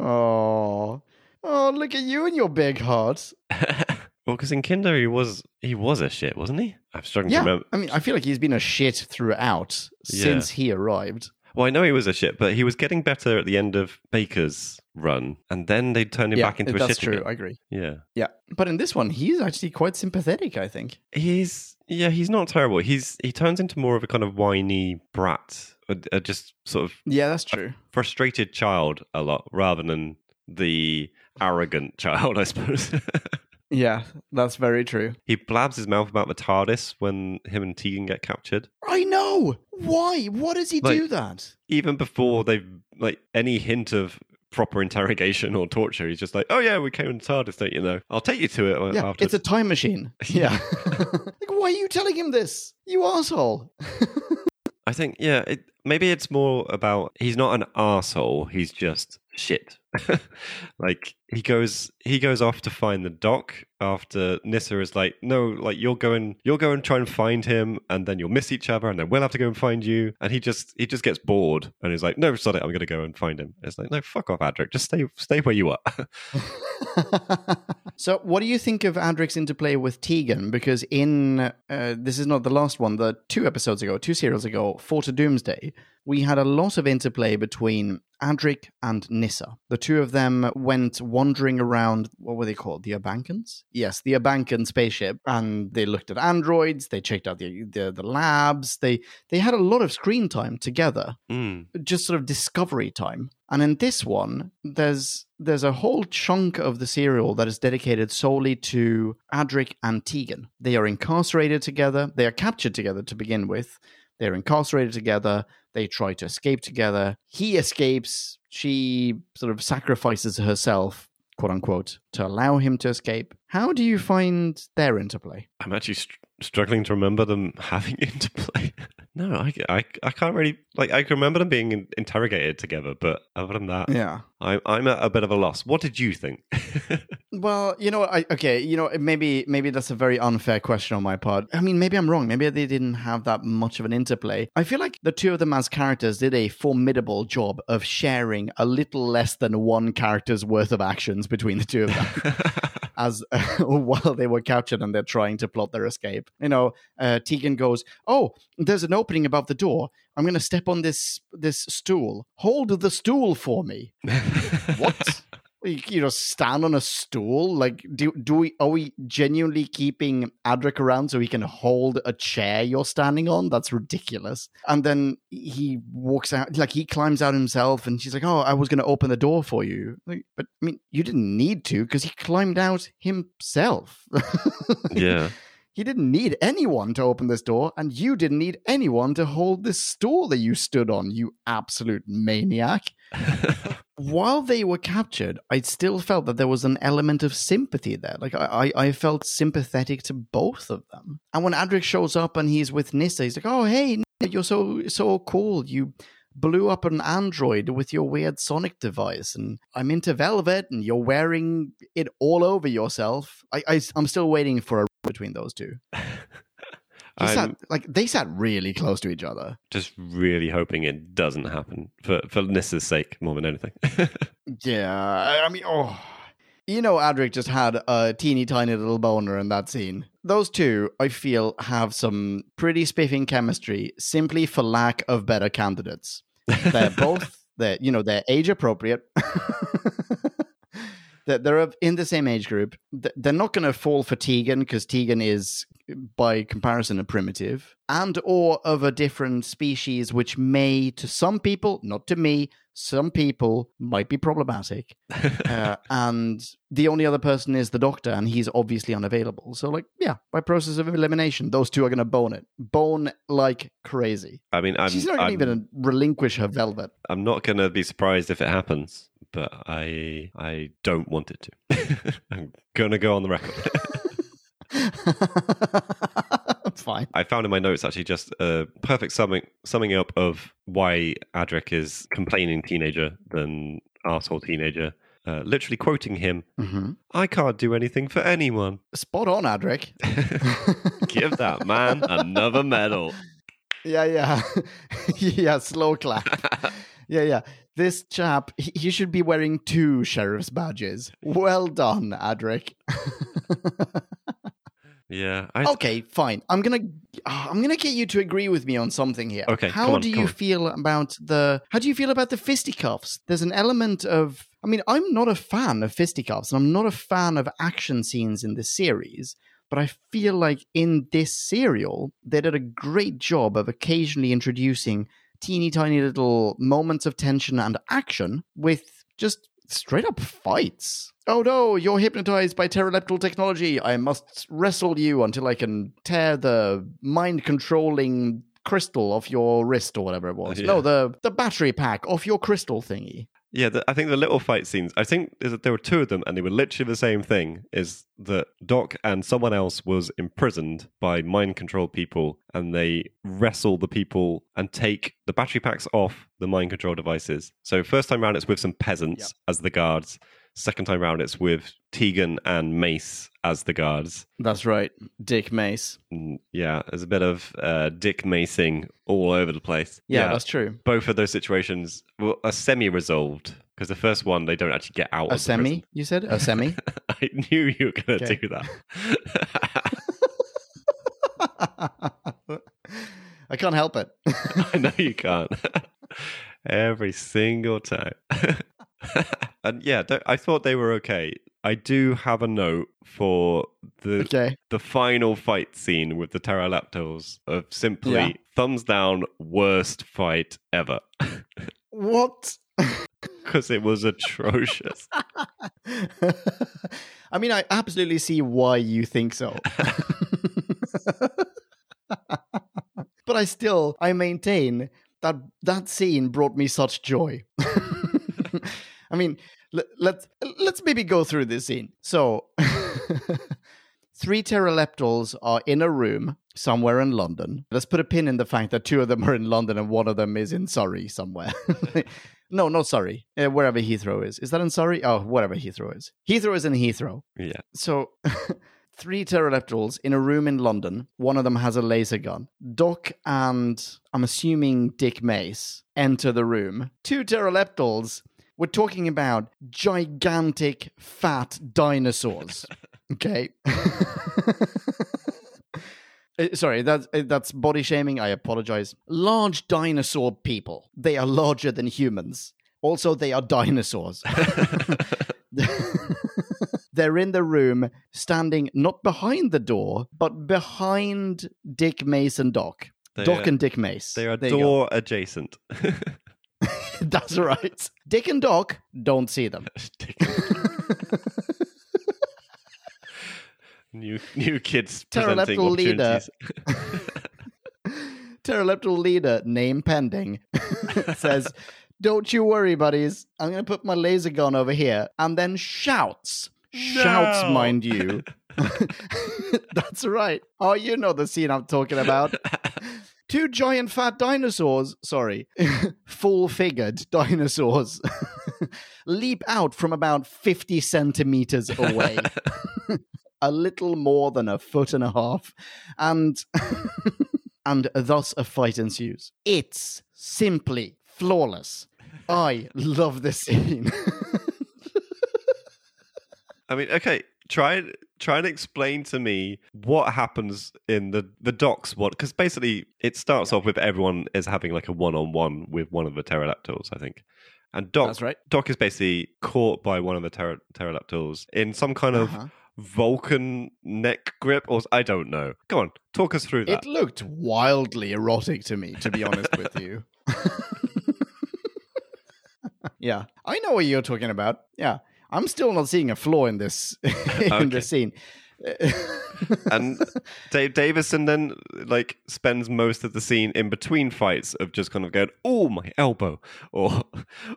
Oh, oh, look at you and your big heart. well because in Kinda he was he was a shit wasn't he i'm struggling to remember I mean, I feel like he's been a shit throughout Yeah. since he arrived. Well, I know he was a shit, but he was getting better at the end of Baker's run, and then they turned him yeah, back into a that's shit. true. again. I agree. Yeah, Yeah, but in this one, he's actually quite sympathetic. I think. he's yeah, he's not terrible. He's he turns into more of a kind of whiny brat, a, a just sort of Yeah, that's true. frustrated child a lot, rather than the arrogant child, I suppose. Yeah, that's very true. he blabs his mouth about the TARDIS when him and Tegan get captured. I know. Why? What does he Like- do that? Even before they've like any hint of proper interrogation or torture, he's just like, "Oh yeah, we came in TARDIS, don't you know? I'll take you to it." Yeah, after it's a time machine. Yeah. like, why are you telling him this? You asshole. I think, yeah, it, maybe it's more about he's not an asshole. He's just shit. like he goes, he goes off to find the doc after Nyssa is like, no, like you'll go and you'll go and try and find him, and then you'll miss each other, and then we'll have to go and find you. And he just he just gets bored, and he's like, no, sod it, I'm to go and find him. It's like, no, fuck off, Adric, just stay stay where you are. so, what do you think of Adric's interplay with Tegan? Because in uh, this is not the last one. The two episodes ago, two serials ago, Four to Doomsday, we had a lot of interplay between Adric and Nyssa. The two of them went wandering around. What were they called? The Urbankans? Yes, the Urbankan spaceship, and they looked at androids. They checked out the the, the labs. They they had a lot of screen time together Mm. just sort of discovery time. And in this one, there's there's a whole chunk of the serial that is dedicated solely to Adric and Tegan. They are incarcerated together. They are captured together to begin with. They're incarcerated together. They try to escape together. He escapes. She sort of sacrifices herself, quote unquote, to allow him to escape. How do you find their interplay? I'm actually str- struggling to remember them having interplay. no, I, I, I can't really like. I can remember them being in- interrogated together, but other than that, Yeah. I'm I'm at a bit of a loss. What did you think? Well, you know, I okay, you know, maybe maybe that's a very unfair question on my part. I mean, maybe I'm wrong. Maybe they didn't have that much of an interplay. I feel like the two of them as characters did a formidable job of sharing a little less than one character's worth of actions between the two of them. as while they were captured and they're trying to plot their escape. You know, uh, Tegan goes, "Oh, there's an opening above the door. I'm going to step on this this stool. Hold the stool for me." What? You, know, stand on a stool? Like, do do we are we genuinely keeping Adric around so he can hold a chair you're standing on? That's ridiculous. And then he walks out, like he climbs out himself, and she's like, "Oh, I was going to open the door for you." Like, but I mean, you didn't need to because he climbed out himself. yeah, He didn't need anyone to open this door, and you didn't need anyone to hold this stool that you stood on, you absolute maniac. While they were captured, I still felt that there was an element of sympathy there. Like, I, I, I felt sympathetic to both of them. And when Adric shows up and he's with Nyssa, he's like, oh, hey, Nyssa, you're so, so cool. You blew up an android with your weird sonic device and i'm into velvet and you're wearing it all over yourself i, I i'm still waiting for a between those two he sat, like they sat really close to each other. just really hoping it doesn't happen for for Nyssa's sake more than anything. yeah i, mean oh you know adric just had a teeny tiny little boner in that scene. Those two i feel have some pretty spiffing chemistry simply for lack of better candidates. They're both they're you know they're age appropriate. They're in the same age group. They're not going to fall for tegan because tegan is by comparison a primitive and or of a different species which may to some people not to me some people might be problematic. Uh, and the only other person is the doctor and he's obviously unavailable. So like yeah by process of elimination those two are going to bone it. Bone like crazy. I mean, I'm she's not I'm, going to even relinquish her velvet. I'm not going to be surprised if it happens, but I I don't want it to. I'm going to go on the record. fine. I found in my notes actually just a perfect summing summing up of why Adric is complaining teenager than asshole teenager. Uh, literally quoting him, hmm I can't do anything for anyone. spot on adric. Give that man another medal. yeah yeah. Yeah slow clap. Yeah yeah. This chap he he should be wearing two sheriff's badges. Well done adric Yeah. I, okay fine i'm gonna ah, i'm gonna get you to agree with me on something here Okay, how on, do you on. feel about the how do you feel about the fisticuffs there's an element of i mean i'm not a fan of fisticuffs and i'm not a fan of action scenes in this series but I feel like in this serial, they did a great job of occasionally introducing teeny tiny little moments of tension and action with just straight up fights. Oh no, you're hypnotized by Terileptil technology. I must wrestle you until I can tear the mind controlling crystal off your wrist or whatever it was. Yeah. No, the the battery pack off your crystal thingy. Yeah, the, I think the little fight scenes. I think there were two of them, and they were literally the same thing. Is that Doc and someone else was imprisoned by mind control people, and they wrestle the people and take the battery packs off the mind control devices. So first time round, it's with some peasants Yep. as the guards. Second time round, it's with Tegan and Mace as the guards. That's right, Dick Mace. And yeah, there's a bit of uh, dick macing all over the place. Yeah, that's true. both of those situations are semi-resolved because the first one they don't actually get out. A semi, you said? A semi? I knew you were going to Okay. do that. I can't help it. I know you can't. Every single time. and yeah, I thought they were okay. I do have a note for the okay. the final fight scene with the pterodactyls of simply Yeah. thumbs down worst fight ever What? because it was atrocious. I mean, I absolutely see why you think so. but I still, I maintain that that scene brought me such joy. I mean, let, let's let's maybe go through this scene. So, three Terileptils are in a room somewhere in London. Let's put a pin in the fact that two of them are in London and one of them is in Surrey somewhere. no, not Surrey. Uh, wherever Heathrow is. Is that in Surrey? Oh, whatever Heathrow is. Heathrow is in Heathrow. Yeah. So, three Terileptils in a room in London. One of them has a laser gun. Doc and I'm assuming Dick Mace enter the room. Two Terileptils. We're talking about gigantic, fat dinosaurs. Okay. Uh, Sorry, that's uh, that's body shaming. I apologize. Large dinosaur people. They are larger than humans. Also, they are dinosaurs. They're in the room, standing not behind the door, but behind Dick Mace and Doc. They Doc are- and Dick Mace. They are There door adjacent. That's right. Dick and Doc don't see them. new new kids presenting Terileptil leader. opportunities. Terileptil leader, name pending, says, Don't you worry, buddies. I'm going to put my laser gun over here. And then shouts. Shouts, No. mind you. That's right. Oh, you know the scene I'm talking about. Two giant fat dinosaurs, sorry, full figured dinosaurs, leap out from about 50 centimeters away. a little more than a foot and a half. And and thus a fight ensues. It's simply flawless. I love this scene. I mean, okay, try and try and explain to me what happens in the the docks. What because basically it starts off with everyone is having like a one on one with one of the pterodactyls, I think. And Doc, That's right. Doc is basically caught by one of the pter- pterodactyls in some kind of Uh-huh. Vulcan neck grip, or I don't know. Go on, talk us through that. It looked wildly erotic to me, to be honest with you. yeah, I know what you're talking about. Yeah, I'm still not seeing a flaw in this in Okay. this scene. and Dave Davison then like spends most of the scene in between fights of just kind of going, "Oh, my elbow," or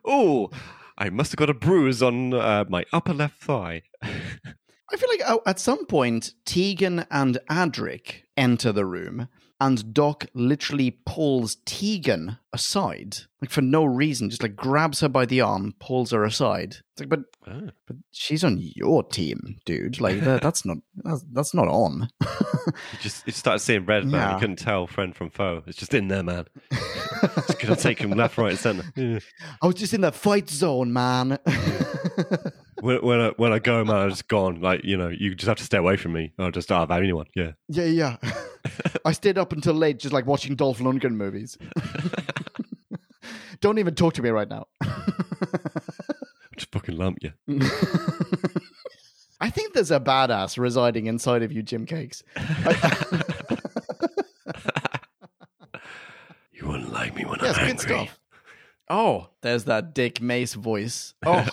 "Oh, I must have got a bruise on uh, my upper left thigh." I feel like oh, at some point, Tegan and Adric enter the room, and Doc literally pulls Tegan aside, like for no reason, just like grabs her by the arm, pulls her aside. It's like, but Oh. but she's on your team, dude. Like that, that's not that's, that's not on. You just you started seeing red, man. Yeah. You couldn't tell friend from foe. It's just in there, man. it's gonna take him left, right, and center. Yeah. I was just in that fight zone, man. When, when I when I go, man, I'm just gone. Like you know, you just have to stay away from me. I'll just not have anyone. Yeah. yeah, yeah. I stayed up until late, just like watching Dolph Lundgren movies. Don't even talk to me right now. just fucking lump you. I think there's a badass residing inside of you, Jim Cakes. You wouldn't like me when Yes, I'm good angry. stuff. Oh, there's that Dick Mace voice. Oh,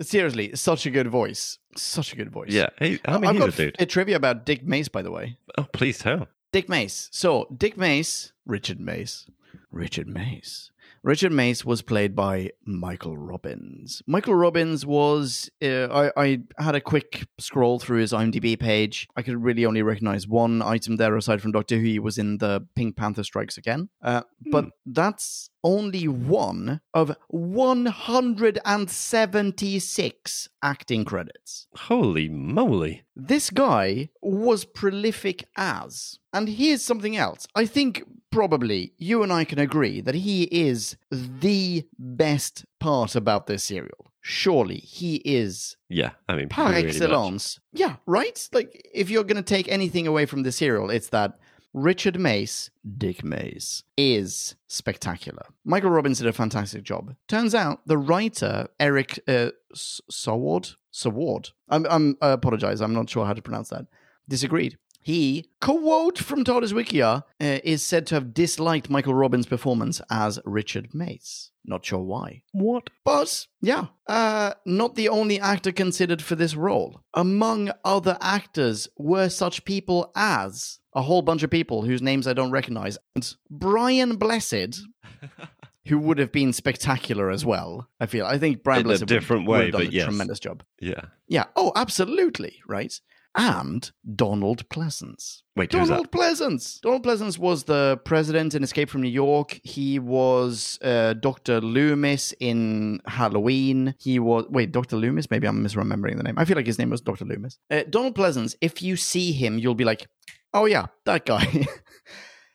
seriously, such a good voice. Such a good voice. Yeah. Hey, I mean, I've he's got a dude. a trivia about Dick Mace, by the way. Oh, please tell. Dick Mace. So, Dick Mace, Richard Mace, Richard Mace. Richard Mace was played by Michael Robbins. Michael Robbins was. Uh, I, I had a quick scroll through his IMDb page. I could really only recognize one item there aside from Doctor Who. He was in the Pink Panther Strikes Again. Uh, But that's only one of 176 acting credits. Holy moly. This guy was prolific as. And here's something else. I think probably you and I can agree that he is the best part about this serial. Surely he is Yeah, I mean, par much. excellence. Yeah, right? Like, if you're going to take anything away from the serial, it's that Richard Mace, Dick Mace, is spectacular. Michael Robbins did a fantastic job. Turns out the writer, Eric uh, S- Saward, Saward, I'm, I'm, I apologize, I'm not sure how to pronounce that, disagreed. He, quote from TARDIS Wikia, uh, is said to have disliked Michael Robbins' performance as Richard Mace. Not sure why. What? But yeah, uh, not the only actor considered for this role. Among other actors were such people as a whole bunch of people whose names I don't recognize. And Brian Blessed, who would have been spectacular as well. I feel. I think Brian In a Blessed would- different would way, done but a yes. tremendous job. Yeah. Yeah. Oh, absolutely. Right. And Donald Pleasence. Wait, who's Donald that? Pleasence. Donald Pleasence was the president in Escape from New York. He was uh, Dr. Loomis in Halloween. He was wait, Dr. Loomis. Maybe I'm misremembering the name. I feel like his name was Dr. Loomis. Uh, Donald Pleasence. If you see him, you'll be like, oh yeah, that guy.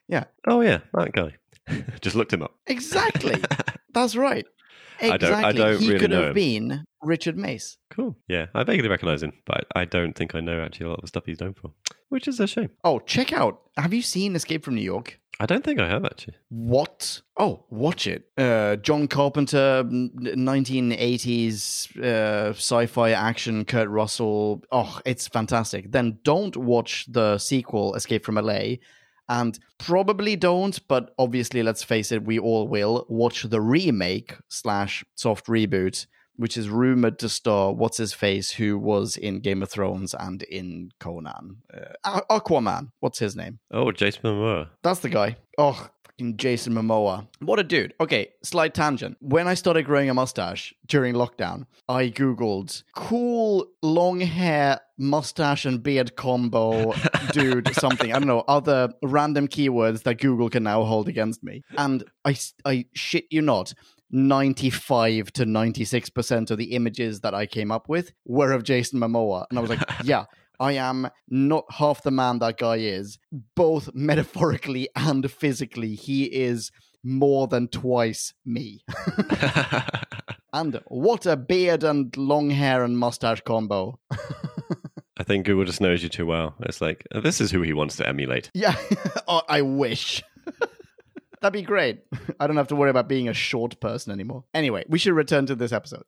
Yeah. Oh yeah, that guy. Just looked him up. exactly. That's right. I Exactly. don't- I don't he really could know have him. been Richard Mace. Cool. Yeah, I vaguely recognise him, but I don't think I know actually a lot of the stuff he's known for, which is a shame. Oh, check out. Have you seen Escape from New York? I don't think I have actually. What? Oh, watch it. Uh, John Carpenter, 1980s uh, sci-fi action, Kurt Russell. Oh, it's fantastic. Then don't watch the sequel, Escape from LA, and probably don't. But obviously, let's face it, we all will watch the remake slash soft reboot, which is rumored to star what's his face, who was in Game of Thrones and in Conan, uh, Aquaman. What's his name? Oh, Jason Momoa. That's the guy. Oh, fucking Jason Momoa. What a dude. Okay, slight tangent. When I started growing a mustache during lockdown, I Googled cool long hair, mustache, and beard combo dude something. I don't know, other random keywords that Google can now hold against me. And I, I shit you not. 95 to 96% of the images that I came up with were of Jason Momoa. And I was like, yeah, I am not half the man that guy is, both metaphorically and physically. He is more than twice me. and what a beard and long hair and mustache combo. I think Google just knows you too well. It's like this is who he wants to emulate. Yeah, oh, I wish. That'd be great. I don't have to worry about being a short person anymore. Anyway, we should return to this episode.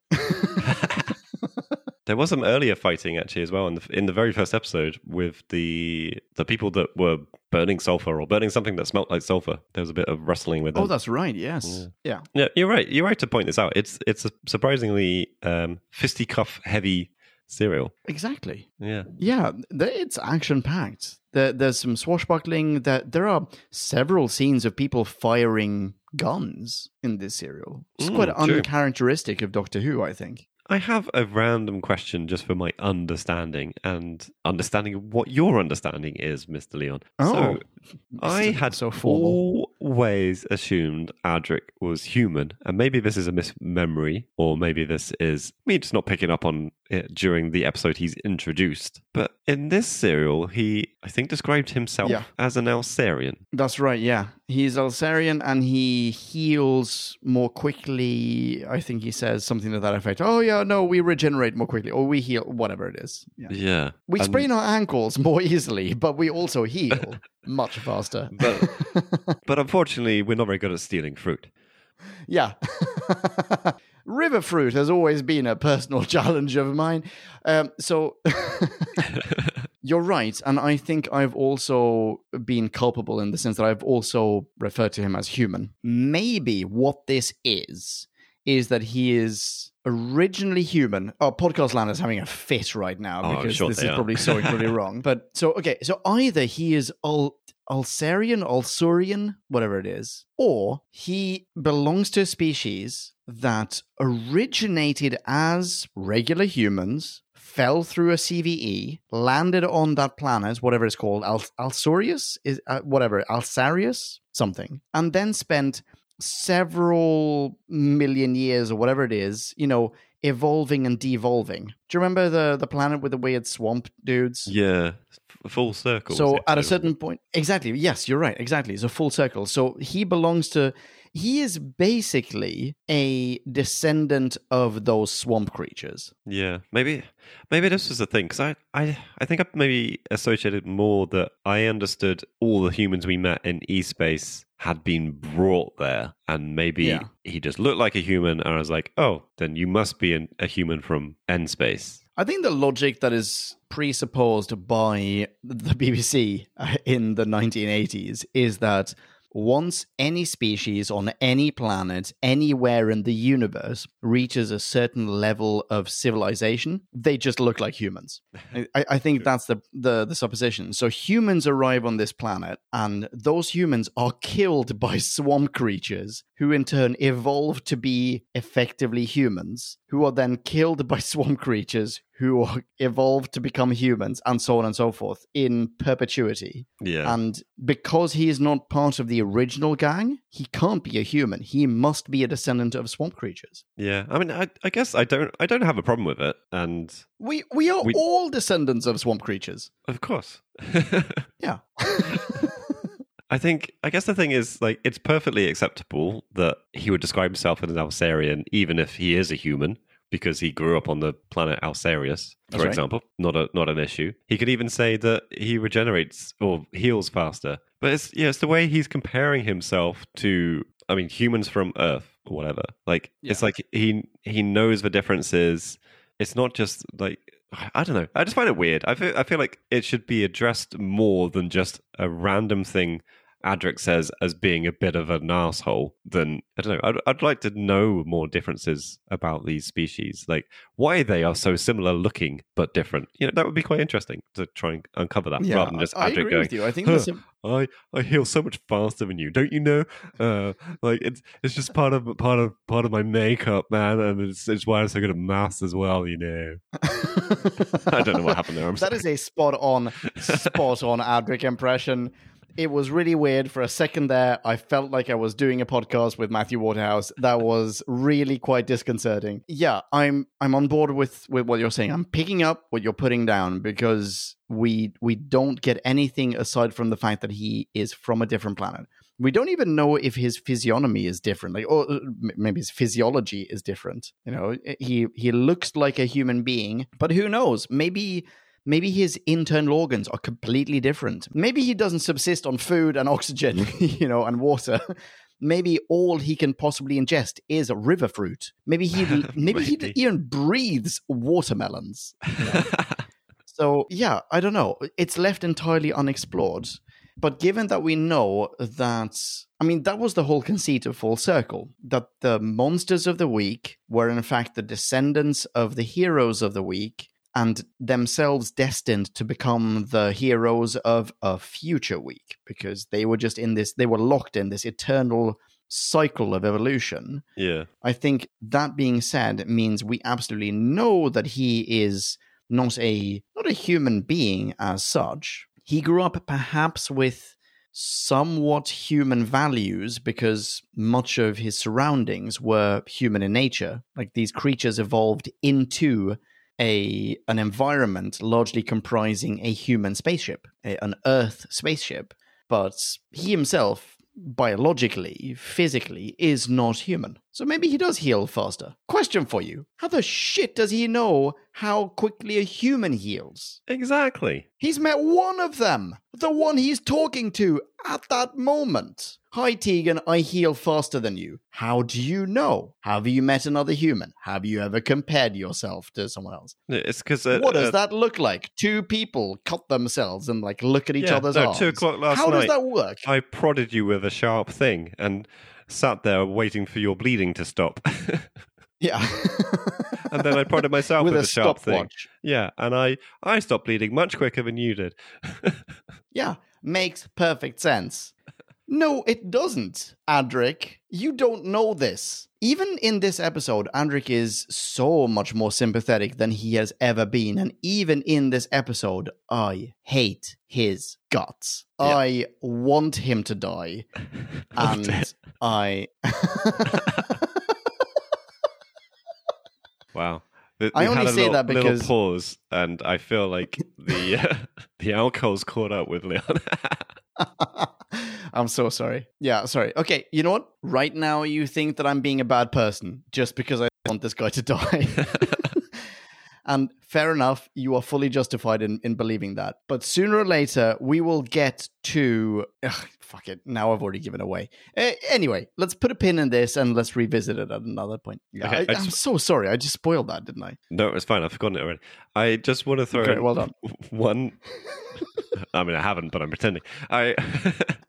There was some earlier fighting actually as well in the in the very first episode with the the people that were burning sulfur or burning something that smelt like sulfur. There was a bit of wrestling with them. oh, that's right. Yes. Yeah. Yeah, you're right. You're right to point this out. It's it's a surprisingly um, fisticuff heavy serial. Exactly. Yeah. Yeah, it's action packed. There, there's some swashbuckling. That there are several scenes of people firing guns in this serial. It's Mm, quite true. uncharacteristic of Doctor Who, I think. I have a random question just for my understanding and understanding of what your understanding is, Mr. Leon. Oh, so I had so formal. always assumed Adric was human, and maybe this is a mismemory, or maybe this is me just not picking up on it during the episode he's introduced. But in this serial, he, I think, described himself Yeah. as an Alzarian. That's right. Yeah, he's Alzarian and he heals more quickly. I think he says something to that effect. Oh yeah, no, we regenerate more quickly, or we heal, whatever it is. Yeah. Yeah, We And- sprain our ankles more easily, but we also heal much faster. but but unfortunately, we're not very good at stealing fruit. Yeah. River fruit has always been a personal challenge of mine. Um, so you're right. And I think I've also been culpable in the sense that I've also referred to him as human. Maybe what this is, is that he is originally human. Oh, Podcast Land is having a fit right now Oh, because sure this is are. probably so incredibly wrong. But so, okay. So either he is Al- Alzarian, Alsurian, whatever it is, or he belongs to a species that originated as regular humans, fell through a CVE, landed on that planet, whatever it's called, Al- Alzarius, is uh, whatever, Alzarius, something, and then spent several million years or whatever it is, you know, evolving and devolving. Do you remember the the planet with the weird swamp dudes? Yeah, full circle. So at a certain point, exactly. Yes, you're right. Exactly. It's a full circle. So he belongs to. He is basically a descendant of those swamp creatures. Yeah, maybe maybe this was the thing because I, I I think I maybe associated more that I understood all the humans we met in E Space had been brought there, and maybe Yeah. he just looked like a human, and I was like, oh, then you must be an, a human from N Space. I think the logic that is presupposed by the BBC uh, in the 1980s is that once any species on any planet, anywhere in the universe, reaches a certain level of civilization, they just look like humans. I, I think that's the, the, the supposition. So humans arrive on this planet, and those humans are killed by swamp creatures who in turn evolve to be effectively humans, who are then killed by swamp creatures who evolved to become humans, and so on and so forth in perpetuity. Yeah. And because he is not part of the original gang, he can't be a human. He must be a descendant of swamp creatures. yeah. I mean, I, I guess I don't I don't have a problem with it, and We we are We- all descendants of swamp creatures. of course. Yeah. I think I guess the thing is like it's perfectly acceptable that he would describe himself as an Alzarian even if he is a human because he grew up on the planet Alzarius, for right. example. Not a not an issue. He could even say that he regenerates or heals faster. But it's yeah, it's the way he's comparing himself to I mean humans from Earth or whatever. Like it's like he he knows the differences. It's not just like I don't know. I just find it weird. I feel I feel like it should be addressed more than just a random thing Adric says as being a bit of an asshole. Than I don't know. I'd, I'd like to know more differences about these species, like why they are so similar looking but different. You know, that would be quite interesting to try and uncover that, yeah, rather than just I, I Adric agree going. with you. I think "Huh, that's a, I I heal so much faster than you, don't you know? Uh, like it's it's just part of part of part of my makeup, man, and it's it's why I'm so good at maths as well. You know, I don't know what happened there. I'm that sorry. is a spot on, spot on Adric impression. It was really weird for a second there. I felt like I was doing a podcast with Matthew Waterhouse. That was really quite disconcerting. Yeah, I'm I'm on board with with what you're saying. I'm picking up what you're putting down because we we don't get anything aside from the fact that he is from a different planet. We don't even know if his physiognomy is different, like or uh, maybe his physiology is different. You know, he he looks like a human being, but who knows? Maybe maybe his internal organs are completely different. Maybe he doesn't subsist on food and oxygen, you know, and water. Maybe all he can possibly ingest is a river fruit. Maybe he maybe he even breathes watermelons. So yeah, I don't know. It's left entirely unexplored. But given that we know that, I mean, that was the whole conceit of Full Circle that the monsters of the week were in fact the descendants of the heroes of the week and themselves destined to become the heroes of a future week because they were just in this, they were locked in this eternal cycle of evolution. yeah, I think that being said means we absolutely know that he is not a not a human being as such. He grew up perhaps with somewhat human values because much of his surroundings were human in nature. Like these creatures evolved into a an environment largely comprising a human spaceship, a, an Earth spaceship. But he himself, biologically, physically, is not human. So maybe he does heal faster. Question for you How the shit does he know how quickly a human heals? exactly. He's met one of them, the one he's talking to at that moment. Hi, Tegan, I heal faster than you. How do you know? Have you met another human? Have you ever compared yourself to someone else? It's because uh, what does uh, that look like? Two people cut themselves and like look at each Yeah, other's no, arms. two o'clock last How does that work? I prodded you with a sharp thing and sat there waiting for your bleeding to stop. Yeah. and then I prodded myself with, with a, a sharp thing. Yeah, and I I stopped bleeding much quicker than you did. Yeah, makes perfect sense. No, it doesn't, Adric. You don't know this. Even in this episode, Adric is so much more sympathetic than he has ever been. And even in this episode, I hate his guts. Yeah. I want him to die. And. I. Wow. Th- I only say little, that little because- pause, and I feel like the uh, the alcohol's caught up with Leon. I'm so sorry. Yeah, sorry. Okay, you know what? Right now, you think that I'm being a bad person just because I want this guy to die. And fair enough, you are fully justified in, in believing that. But sooner or later, we will get to. Ugh, fuck it. Now I've already given away. Uh, anyway, let's put a pin in this and let's revisit it at another point. Yeah, Okay, I, am so sorry. I just spoiled that, didn't I? No, it's fine. I've forgotten it already. I just want to throw Okay, well done. one. I mean, I haven't, but I'm pretending. I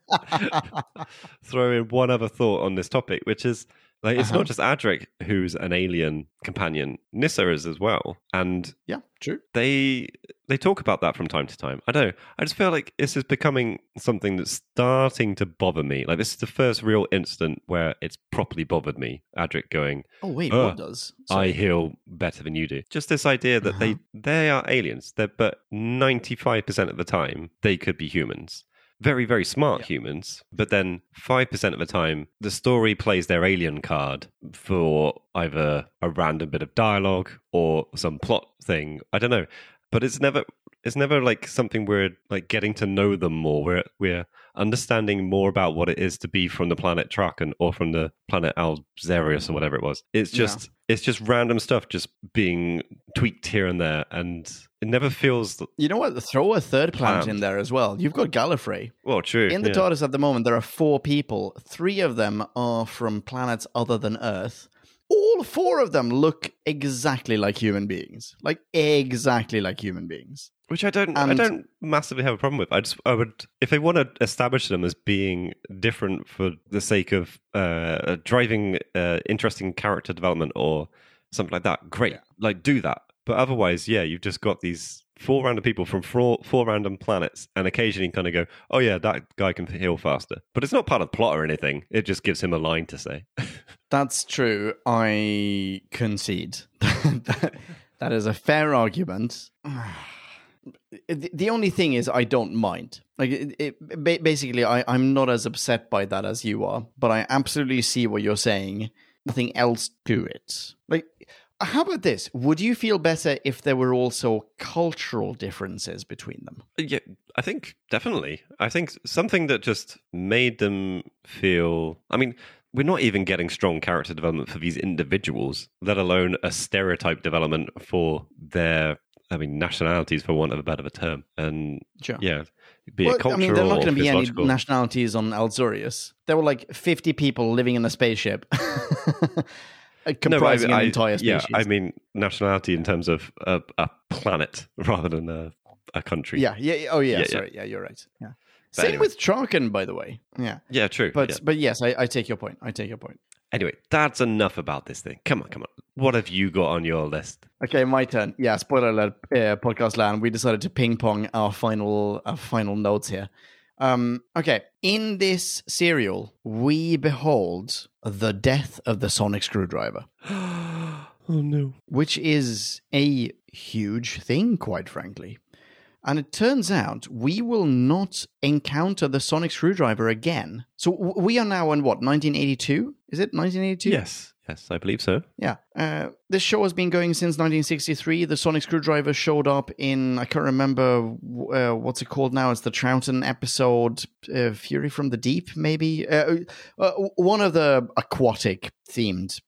throw in one other thought on this topic, which is like it's Uh-huh. not just Adric who's an alien companion. Nyssa is as well, and Yeah, true. they they talk about that from time to time. I don't know. I just feel like this is becoming something that's starting to bother me. Like this is the first real instant where it's properly bothered me. Adric going, Oh, wait, what does? I heal better than you do. Just this idea that they they are aliens, They're, but ninety five percent of the time they could be humans. Very very smart Yeah. humans, but then five percent of the time the story plays their alien card for either a random bit of dialogue or some plot thing. I don't know, but it's never it's never like something we're like getting to know them more. We're we're understanding more about what it is to be from the planet Traken or from the planet Alzarius or whatever it was. It's Yeah. just it's just random stuff just being tweaked here and there, and it never feels You know what? Throw a third planet in there as well. You've got Gallifrey. well true. In the yeah. TARDIS at the moment, there are four people. Three of them are from planets other than Earth. All four of them look exactly like human beings. Like exactly like human beings. Which I don't, I don't massively have a problem with. I just, I would, if they want to establish them as being different for the sake of uh, driving uh, interesting character development or something like that, great. Like, do that. But otherwise, yeah, you've just got these four random people from four, four random planets, and occasionally kind of go, "Oh yeah, that guy can heal faster." But it's not part of the plot or anything. It just gives him a line to say. That's true. I concede. that, that is a fair argument. The only thing is, I don't mind. Like, it, it, basically, I, I'm not as upset by that as you are, but I absolutely see what you're saying. Nothing else to it. Like, how about this? Would you feel better if there were also cultural differences between them? Yeah, I think definitely. I think something that just made them feel. I mean, we're not even getting strong character development for these individuals, let alone a stereotype development for their. I mean, nationalities, for want of a better term, and Sure. yeah, be Well, it cultural I mean, there are not going to be any nationalities on Alzarius. There were like 50 people living in a spaceship, uh, No, comprising I, I- an entire species. Yeah, I mean nationality in terms of a, a planet rather than a, a country. yeah, yeah, yeah, oh yeah, Yeah, yeah. sorry, yeah. you're right. Yeah, But same anyway. with Traken, by the way. Yeah, yeah, true. but yeah. but yes, I, I take your point. I take your point. Anyway, that's enough about this thing. Come on, come on. What have you got on your list? Okay, my turn. Yeah, spoiler alert, uh, podcast land. We decided to ping pong our final our final notes here. Um, okay, in this serial, we behold the death of the sonic screwdriver. oh no. which is a huge thing, quite frankly. And it turns out we will not encounter the sonic screwdriver again. So we are now in what, 1982? Is it 1982? Yes, yes, I believe so. Yeah. Uh, this show has been going since 1963. The sonic screwdriver showed up in, I can't remember uh, what's it called now. It's the Troughton episode, uh, Fury from the Deep, maybe. Uh, uh, one of the aquatic themed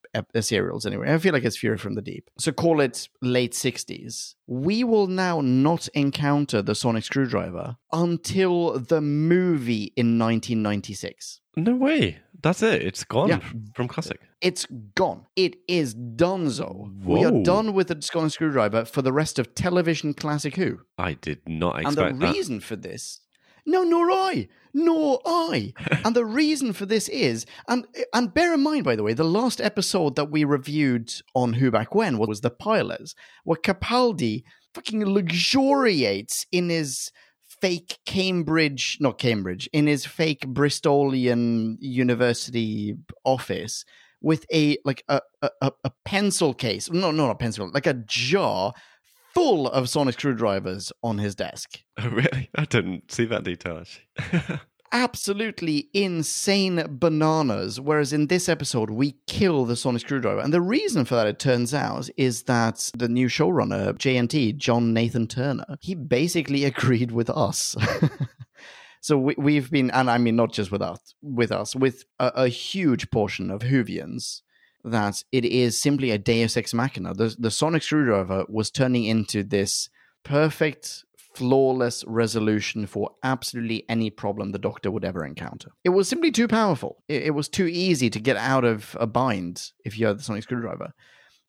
serials, anyway. I feel like it's Fury from the Deep. So call it late 60s. We will now not encounter the sonic screwdriver until the movie in 1996. No way. That's it. It's gone Yeah. from classic. It's gone. It is donezo. We are done with the Sonic Screwdriver for the rest of television classic Who. I did not expect that. And the that. reason for this, no, nor I, nor I. and the reason for this is, and and bear in mind, by the way, the last episode that we reviewed on Who Back When was the pilots, where Capaldi fucking luxuriates in his fake Cambridge, not Cambridge, in his fake Bristolian University office with a like a a, a- pencil case, no, not a pencil, like a jar full of sonic screwdrivers on his desk. Oh, really? I didn't see that detail actually. Absolutely insane bananas. Whereas in this episode, we kill the sonic screwdriver. And the reason for that, it turns out, is that the new showrunner, JNT, John Nathan Turner, he basically agreed with us. So we, we've been, and I mean not just with us, with us, with a, a huge portion of Whovians that it is simply a Deus ex machina. The, the sonic screwdriver was turning into this perfect, flawless resolution for absolutely any problem the doctor would ever encounter. It was simply too powerful. It, it was too easy to get out of a bind if you had the sonic screwdriver.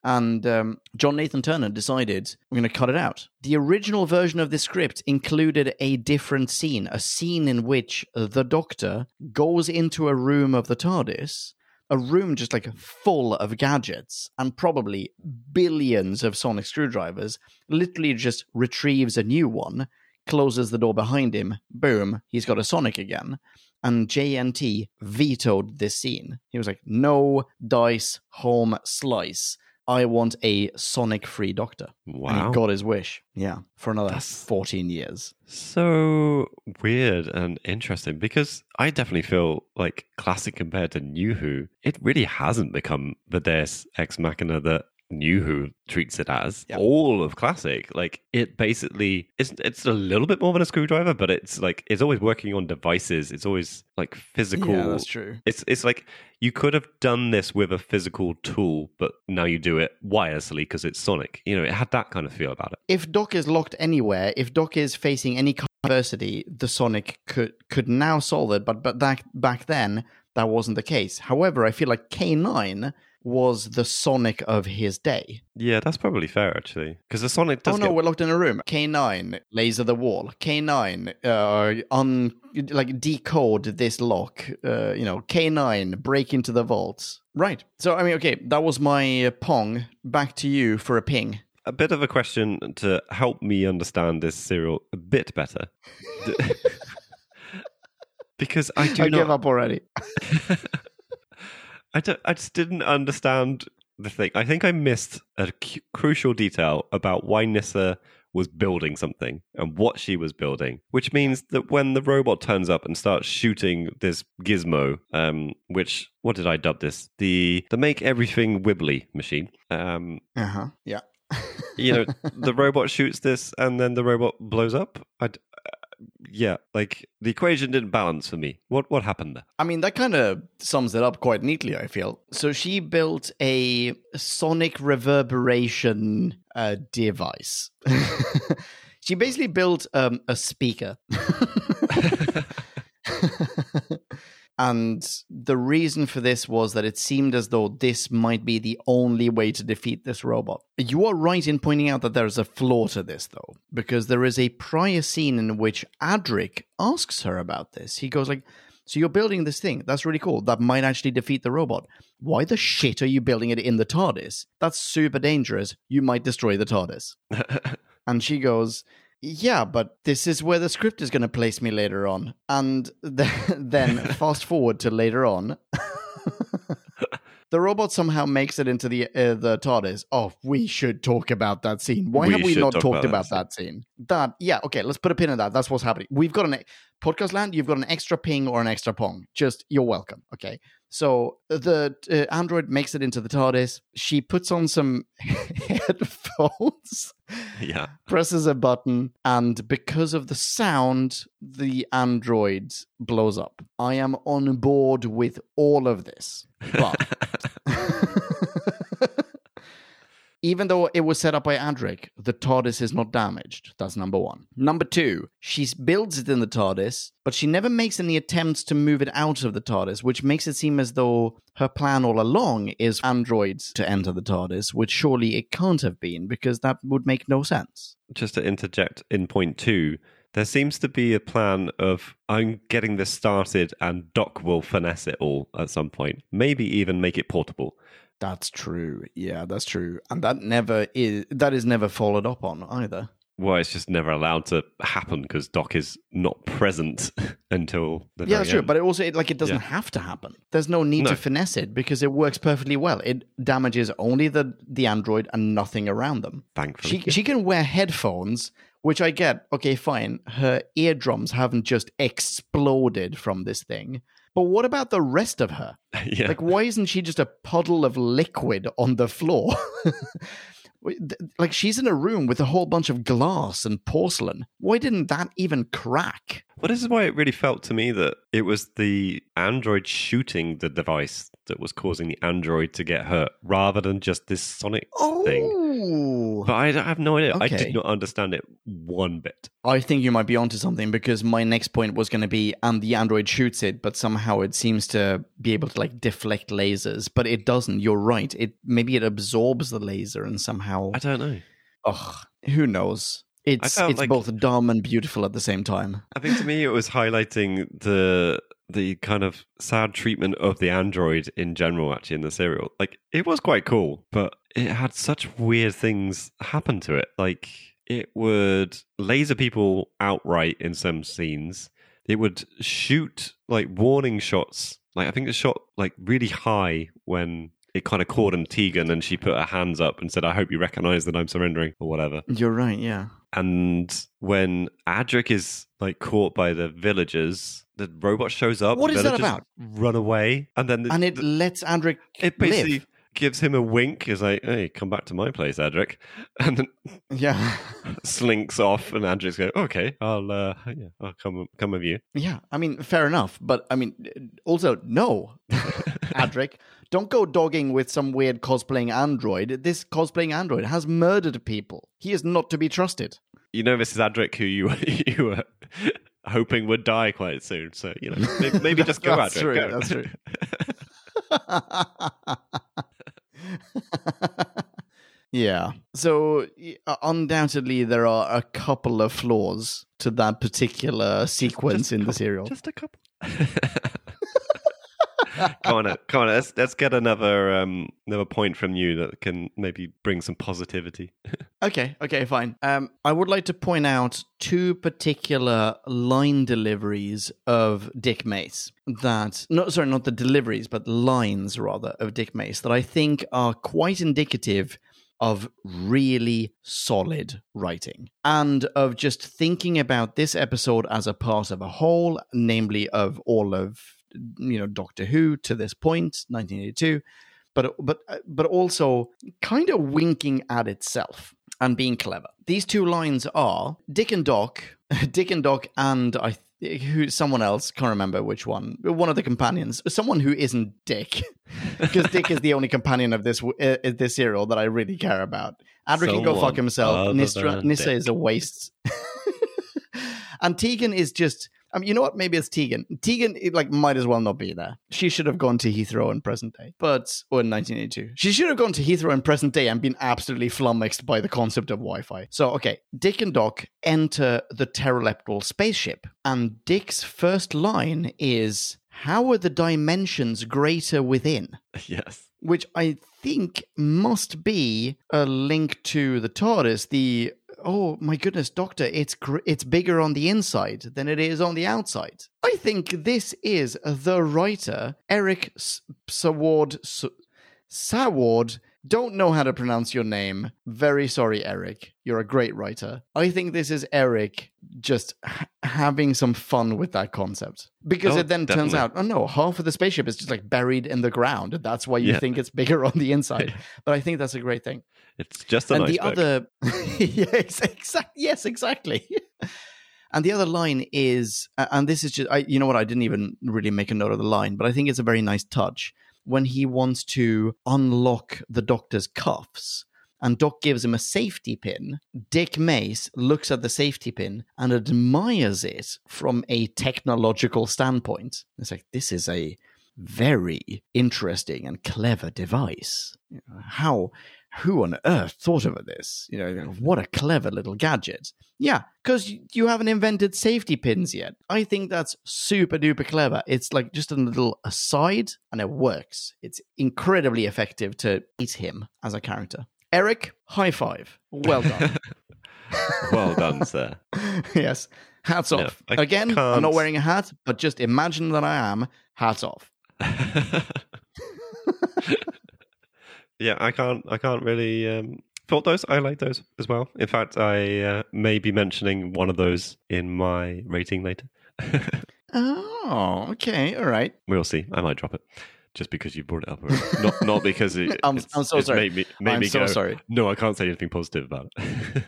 And um, John Nathan Turner decided, I'm going to cut it out. The original version of the script included a different scene, a scene in which the Doctor goes into a room of the TARDIS, a room just like full of gadgets and probably billions of sonic screwdrivers, literally just retrieves a new one, closes the door behind him, boom, he's got a sonic again. And JNT vetoed this scene. He was like, no dice, home, slice. I want a Sonic free Doctor. And Wow. he got his wish. Yeah. For another That's- 14 years. So weird and interesting because I definitely feel like classic compared to New Who, it really hasn't become the Deus Ex Machina that New Who treats it as. Yeah. All of classic, like it basically it's it's a little bit more than a screwdriver, but it's like it's always working on devices. It's always like physical. Yeah, that's true. It's it's like you could have done this with a physical tool, but now you do it wirelessly because it's Sonic. You know, it had that kind of feel about it. If Doc is locked anywhere, if Doc is facing any adversity, the Sonic could could now solve it. But but back back then, that wasn't the case. However, I feel like K9 was the Sonic of his day. Yeah, that's probably fair actually, because the Sonic does oh no, get we're locked in a room. K9 laser the wall. K9 uh un like decode this lock. Uh, you know, K9 break into the vaults. Right. So I mean, okay, that was my uh, pong. Back to you for a ping. a bit of a question to help me understand this serial a bit better. Because I do I not give up already. I don't I just didn't understand the thing. I think I missed a cu- crucial detail about why Nyssa was building something and what she was building, which means that when the robot turns up and starts shooting this gizmo, um, which what did I dub this? The the make everything wibbly machine. Um, Uh huh. Yeah. you know, the robot shoots this and then the robot blows up. I yeah, like the equation didn't balance for me. What what happened there? I mean, that kind of sums it up quite neatly, I feel. So she built a sonic reverberation uh, device. she basically built um, a speaker. and the reason for this was that it seemed as though this might be the only way to defeat this robot. You are right in pointing out that there's a flaw to this, though, because there is a prior scene in which Adric asks her about this. He goes like, so you're building this thing. That's really cool. That might actually defeat the robot. Why the shit are you building it in the TARDIS? That's super dangerous. You might destroy the TARDIS. And she goes, Yeah, but this is where the script is going to place me later on. And th- then fast forward to later on. The robot somehow makes it into the uh, the TARDIS. Oh, we should talk about that scene. Why We have we not talk talked about about, that that scene? That yeah, okay. Let's put a pin in that. That's what's happening. We've got an podcast land. You've got an extra ping or an extra pong. Just you're welcome. Okay. So the uh, android makes it into the TARDIS. She puts on some headphones yeah. presses a button, and because of the sound, the android blows up. I am on board with all of this. But even though it was set up by Adric, the TARDIS is not damaged. That's number one. Number two, she builds it in the TARDIS, but she never makes any attempts to move it out of the TARDIS, which makes it seem as though her plan all along is androids to enter the TARDIS, which surely it can't have been, because that would make no sense. Just to interject in point two, there seems to be a plan of I'm getting this started and Doc will finesse it all at some point. Maybe even make it portable. That's true. Yeah, that's true. And that never is that is never followed up on either. Well, it's just never allowed to happen because Doc is not present until the yeah, that's true. end. But it also it, like it doesn't Yeah. have to happen. There's no need No. to finesse it because it works perfectly well. It damages only the the android and nothing around them. thankfully, She she can wear headphones, which I get. Okay, fine. Her eardrums haven't just exploded from this thing. But what about the rest of her? yeah, Like, why isn't she just a puddle of liquid on the floor? like, she's in a room with a whole bunch of glass and porcelain. Why didn't that even crack? Well, this is why it really felt to me that it was the android shooting the device that was causing the android to get hurt, rather than just this sonic oh. thing. But I, I have no idea. I did not understand it one bit. I think you might be onto something because my next point was going to be, and the android shoots it, but somehow it seems to be able to like deflect lasers, but it doesn't. You're right. It maybe it absorbs the laser and somehow. I don't know. Ugh, who knows? It's it's like- both dumb and beautiful at the same time. I think to me it was highlighting the the kind of sad treatment of the android in general actually in the serial. Like it was quite cool, but it had such weird things happen to it. Like it would laser people outright in some scenes. It would shoot like warning shots. Like I think it shot like really high when it kind of caught on Tegan and she put her hands up and said, I hope you recognize that I'm surrendering or whatever. You're right. Yeah. And when Adric is like caught by the villagers, the robot shows up. What is that about? Run away, and then the, And it the- lets Adric. it basically live. gives him a wink. Is like, "Hey, come back to my place, Adric," and then Yeah. slinks off. And Adric's go, "Okay, I'll uh, yeah, I'll come come with you." Yeah, I mean, fair enough. But I mean, also, no, Adric, don't go dogging with some weird cosplaying android. This cosplaying android has murdered people. He is not to be trusted. You know, this is Adric, who you you were hoping would die quite soon. So you know, maybe, maybe just go, That's Adric. true, go. that's true. yeah. So uh, undoubtedly, there are a couple of flaws to that particular sequence Just in the serial. Just a couple. come on, come on. Let's let's get another um another point from you that can maybe bring some positivity. Okay, okay, fine. Um, I would like to point out two particular line deliveries of Dick Mace that, not sorry, not the deliveries, but lines rather of Dick Mace that I think are quite indicative of really solid writing and of just thinking about this episode as a part of a whole, namely of all of you know Doctor Who to this point, 1982 but but but also kind of winking at itself and being clever. These two lines are Dick and Doc, Dick and Doc, and I th- who someone else can't remember which one. One of the companions, someone who isn't Dick, because Dick is the only companion of this uh, this serial that I really care about. Adric can go fuck himself. Nistra, Nyssa Dick. is a waste. and Tegan is just. I mean, you know what? Maybe it's Tegan. Tegan, it, like, might as well not be there. She should have gone to Heathrow in present day, but or in 1982. She should have gone to Heathrow in present day and been absolutely flummoxed by the concept of Wi-Fi. So, okay, Dick and Doc enter the Terileptil spaceship, and Dick's first line is, "How are the dimensions greater within?" yes. which I think must be a link to the TARDIS. The oh my goodness, Doctor, it's gr- it's bigger on the inside than it is on the outside. I think this is the writer Eric S- Saward S- Saward. Don't know how to pronounce your name. Very sorry, Eric. You're a great writer. I think this is Eric just ha- having some fun with that concept because Oh, it then turns out, oh no, half of the spaceship is just like buried in the ground. That's why you Yeah. think it's bigger on the inside. But I think that's a great thing. It's just a and nice the other, yes, exact, yes, exactly. and the other line is, and this is just, I, you know what? I didn't even really make a note of the line, but I think it's a very nice touch when he wants to unlock the doctor's cuffs. And Doc gives him a safety pin. Dick Mace looks at the safety pin and admires it from a technological standpoint. It's like, this is a very interesting and clever device. How who on earth thought of this? You know, what a clever little gadget. Yeah, because you haven't invented safety pins yet. I think that's super duper clever. It's like just a little aside, and it works. It's incredibly effective to eat him as a character. Eric, high five. Well done. well done, sir. yes, hats No, off. I Again, I'm not wearing a hat, but just imagine that I am. Hats off. yeah, I can't. I can't really. Um, thought those. I like those as well. In fact, I uh, may be mentioning one of those in my rating later. Oh, okay, all right. we'll see. I might drop it just because you brought it up. already. Not not because it, I'm- it's, I'm so sorry. Made me, made I'm me so go. sorry. No, I can't say anything positive about it.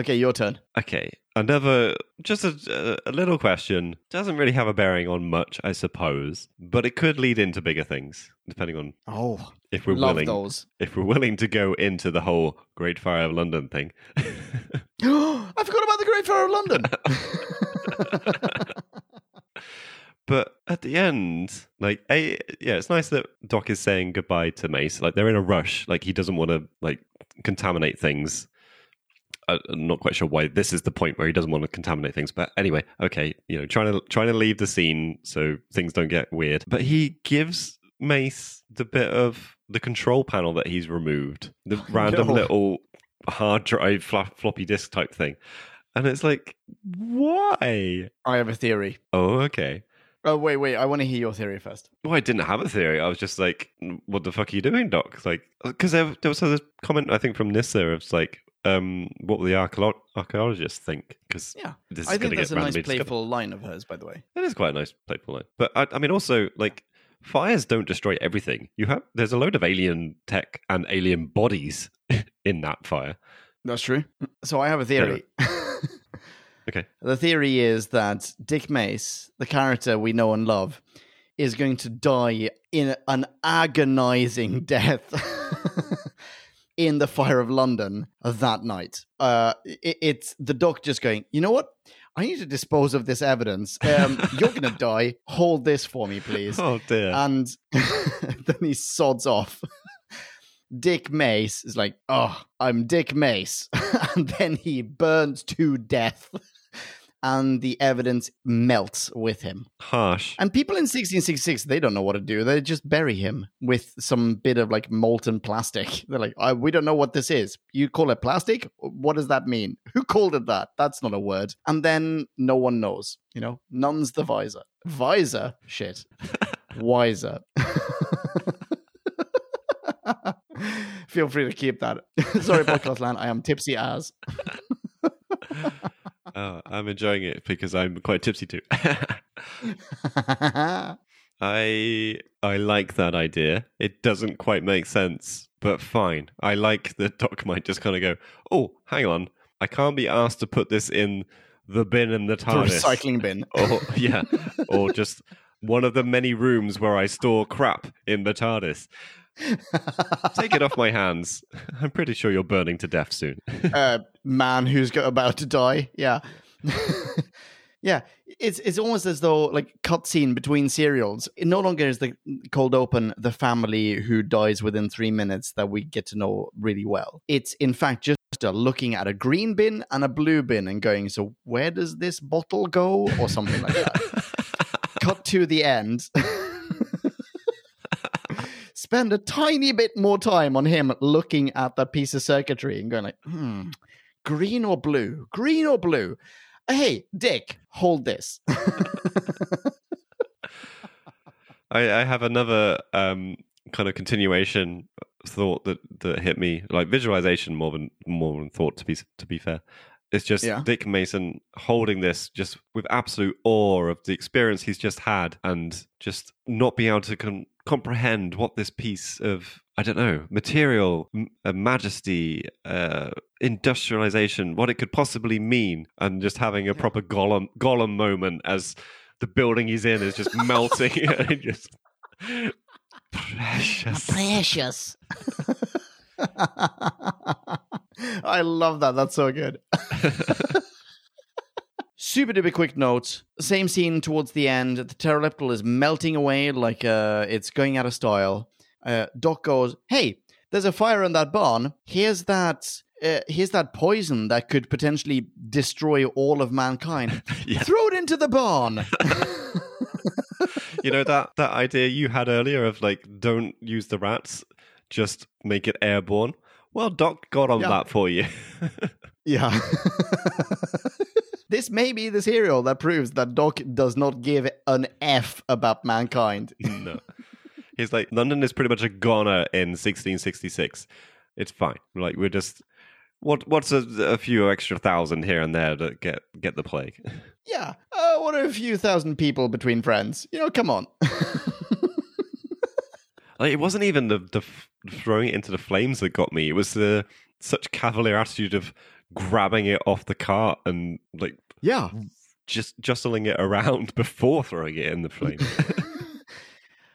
Okay, your turn. Okay, another just a, a little question. Doesn't really have a bearing on much, I suppose, but it could lead into bigger things, depending on Oh, if we're willing. those. If we're willing to go into the whole Great Fire of London thing. I forgot about the Great Fire of London. But at the end, like, a, yeah, it's nice that Doc is saying goodbye to Mace. Like, they're in a rush. Like, he doesn't want to like contaminate things. I'm not quite sure why this is the point where he doesn't want to contaminate things. But anyway, okay, you know, trying to trying to leave the scene so things don't get weird. But he gives Mace the bit of the control panel that he's removed, the random no. little hard drive floppy disk type thing, and it's like, why? I have a theory. Oh, okay. Oh, wait, wait. I want to hear your theory first. Well, I didn't have a theory. I was just like, "What the fuck are you doing, Doc?" Like, uh, because there, there was this comment I think from Nyssa. It's like, um, what will the archaeologists think? Because Yeah. this is I think that's get a nice playful line of hers, by the way. It is quite a nice playful line. But I, I mean, also like fires don't destroy everything. You have there's a load of alien tech and alien bodies in that fire. That's true. So I have a theory. Okay. The theory is that Dick Mace, the character we know and love, is going to die in an agonizing death in the fire of London that night. Uh, it, it's the doc just going, you know what? I need to dispose of this evidence. Um, you're going to die. Hold this for me, please. Oh dear. And then he sods off. Dick Mace is like, oh, I'm Dick Mace. and then he burns to death. And the evidence melts with him. Harsh. And people in 1666, they don't know what to do. They just bury him with some bit of like molten plastic. They're like, "Uh, we don't know what this is. You call it plastic? What does that mean? Who called it that? That's not a word. And then no one knows. You know, none's the visor. Visor? Shit. Wiser. Feel free to keep that. Sorry, podcast land. I am tipsy as. Oh, I'm enjoying it because I'm quite tipsy too. I I like that idea. It doesn't quite make sense, but fine. I like that Doc might just kind of go, "Oh, hang on, I can't be asked to put this in the bin in the the TARDIS." recycling bin. or yeah, or just one of the many rooms where I store crap in the TARDIS. Take it off my hands. I'm pretty sure you're burning to death soon. uh, man who's about to die. Yeah. yeah. It's it's almost as though like cutscene between serials. It no longer is the cold open the family who dies within three minutes that we get to know really well. It's in fact just looking at a green bin and a blue bin and going, so where does this bottle go? Or something like that. Cut to the end. Spend a tiny bit more time on him looking at that piece of circuitry and going like, hmm, green or blue? Green or blue? Hey, Dick, hold this. I, I have another um, kind of continuation thought that, that hit me, like visualization more than more than thought. To be to be fair, it's just Yeah. Dick Mason holding this just with absolute awe of the experience he's just had, and just not being able to con- comprehend what this piece of I don't know material, m- uh, majesty, uh, industrialization, what it could possibly mean, and just having a proper Gollum Gollum moment as the building he's in is just melting and just precious. Precious. I love that. That's so good. Super duper quick note. Same scene towards the end. The Terileptil is melting away like uh, it's going out of style. Uh, Doc goes, "Hey, there's a fire in that barn. Here's that. Uh, here's that poison that could potentially destroy all of mankind. Yeah. Throw it into the barn." you know that that idea you had earlier of like don't use the rats, just make it airborne. Well, Doc got on Yeah. that for you. Yeah. This may be the serial that proves that Doc does not give an F about mankind. no. He's like London is pretty much a goner in 1666. It's fine. Like we're just what what's a, a few extra thousand here and there to get get the plague. Yeah. Uh, what are a few thousand people between friends? You know, come on. Like it wasn't even the the f- throwing it into the flames that got me. It was the such cavalier attitude of grabbing it off the cart and like Yeah. just jostling it around before throwing it in the flame.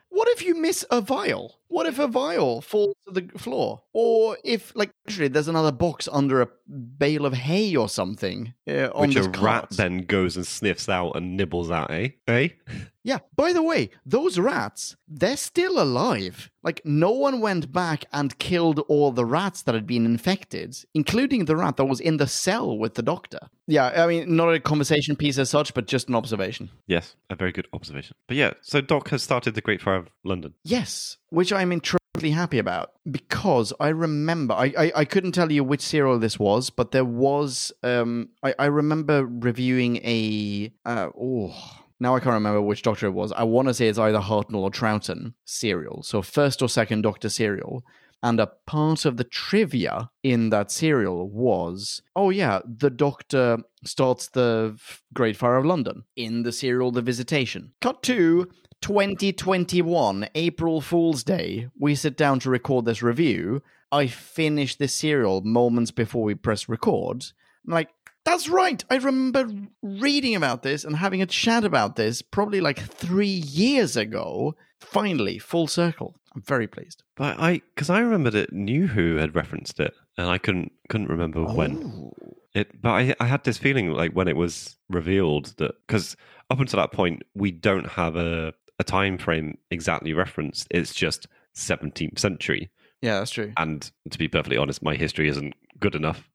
What if you miss a vial? What if a vial falls to the floor? Or if, like, actually, there's another box under a bale of hay or something uh, which a this rat then goes and sniffs out and nibbles at, eh? Eh? Yeah. By the way, those rats, they're still alive. Like, no one went back and killed all the rats that had been infected, including the rat that was in the cell with the doctor. Yeah, I mean, not a conversation piece as such, but just an observation. Yes, a very good observation. But yeah, so Doc has started the Great Fire of London. Yes, which I'm incredibly happy about because I remember I, I, I couldn't tell you which serial this was, but there was um I, I remember reviewing a uh, oh now I can't remember which Doctor it was. I want to say it's either Hartnell or Troughton serial, so first or second Doctor serial. And a part of the trivia in that serial was, oh yeah, the Doctor starts the Great Fire of London in the serial The Visitation. Cut to 2021, April Fool's Day. We sit down to record this review. I finish this serial moments before we press record. I'm like, that's right. I remember reading about this and having a chat about this probably like three years ago. Finally, full circle. I'm very pleased. But I, because I remembered it, knew who had referenced it, and I couldn't couldn't remember when Oh. it. But I, I had this feeling like when it was revealed that because up until that point we don't have a a time frame exactly referenced. It's just 17th century, Yeah, that's true. and to be perfectly honest, my history isn't good enough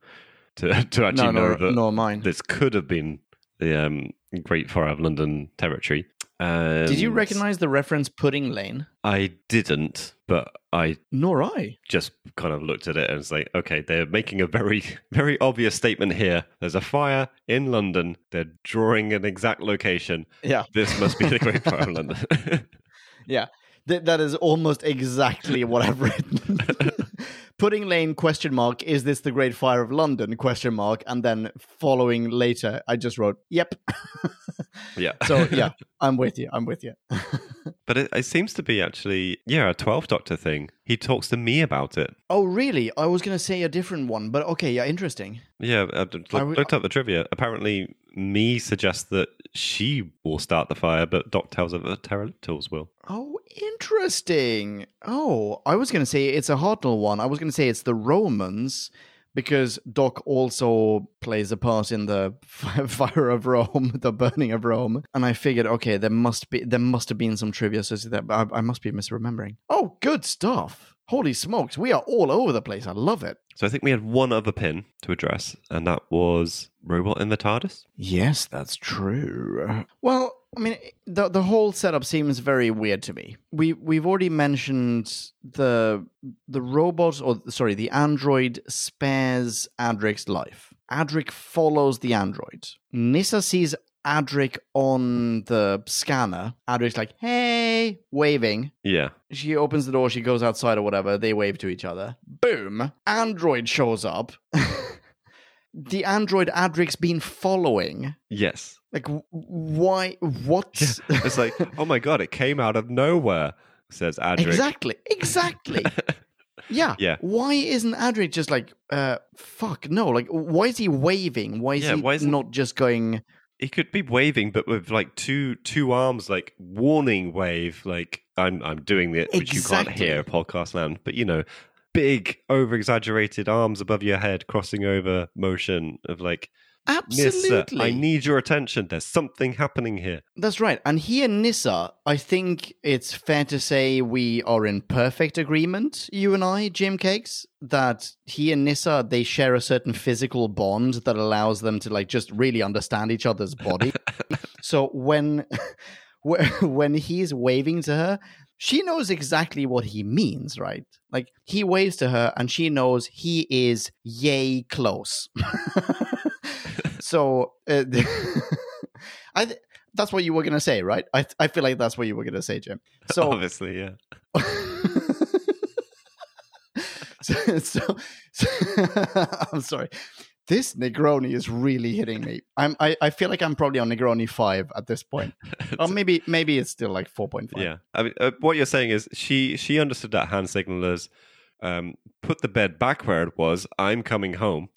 to to actually No, know nor, that nor mine. this could have been the um, Great Fire of London territory. Did you recognize the reference Pudding Lane? I didn't, but I Nor I. just kind of looked at it and was like, okay, they're making a very, very obvious statement here. There's a fire in London. They're drawing an exact location. Yeah. This must be the Great Fire of London. Yeah, Th- that is almost exactly what I've written. Pudding Lane question mark is this the Great Fire of London question mark and then following later I just wrote yep. yeah. so yeah, I'm with you. I'm with you. but it, it seems to be actually, yeah, a 12th Doctor thing. He talks to me about it. oh really? I was gonna say a different one, but okay, yeah, interesting. Yeah, I d- I would- looked up the trivia. Apparently, me suggests that she will start the fire, but Doc tells her that Terileptils will. Oh, interesting. Oh, I was gonna say it's a Hartnell one. I was gonna say it's the Romans. Because Doc also plays a part in the fire of Rome, the burning of Rome, and I figured, okay, there must be there must have been some trivia associated that, but I, I must be misremembering. Oh, good stuff! Holy smokes, we are all over the place. I love it. So I think we had one other pin to address, and that was Robot in the TARDIS. Yes, that's true. Well, I mean, the the whole setup seems very weird to me. We we've already mentioned the the robot, or sorry, the android spares Adric's life. Adric follows the android. Nyssa sees Adric on the scanner. Adric's like, "Hey," waving. Yeah. She opens the door. She goes outside or whatever. They wave to each other. Boom! Android shows up. the android Adric's been following. Yes. Like, why? What? It's like, oh my god, it came out of nowhere, says Adric. exactly. Exactly. Yeah. Yeah. Why isn't Adric just like, uh, fuck, no? Like, why is he waving? Why is Yeah, he why not just going, He could be waving, but with like two two arms, like warning wave, like I'm I'm doing it, which you can't hear podcast land, but you know, big over exaggerated arms above your head, crossing over motion of like Nyssa, absolutely? I need your attention. There's something happening here. That's right. And he and Nyssa, I think it's fair to say we are in perfect agreement, you and I, Jim Cakes, that he and Nyssa, they share a certain physical bond that allows them to like just really understand each other's body. so when wh- when he's waving to her, she knows exactly what he means, right? Like he waves to her and she knows he is yay close. so uh, I th- that's what you were gonna say, right? I I feel like that's what you were gonna say, Jim. So Obviously, yeah. so, so, so- I'm sorry. This Negroni is really hitting me. I'm I, I feel like I'm probably on Negroni five at this point. Or maybe maybe it's still like four point five. Yeah, I mean, uh, what you're saying is she she understood that hand signal as um, put the bed back where it was. I'm coming home.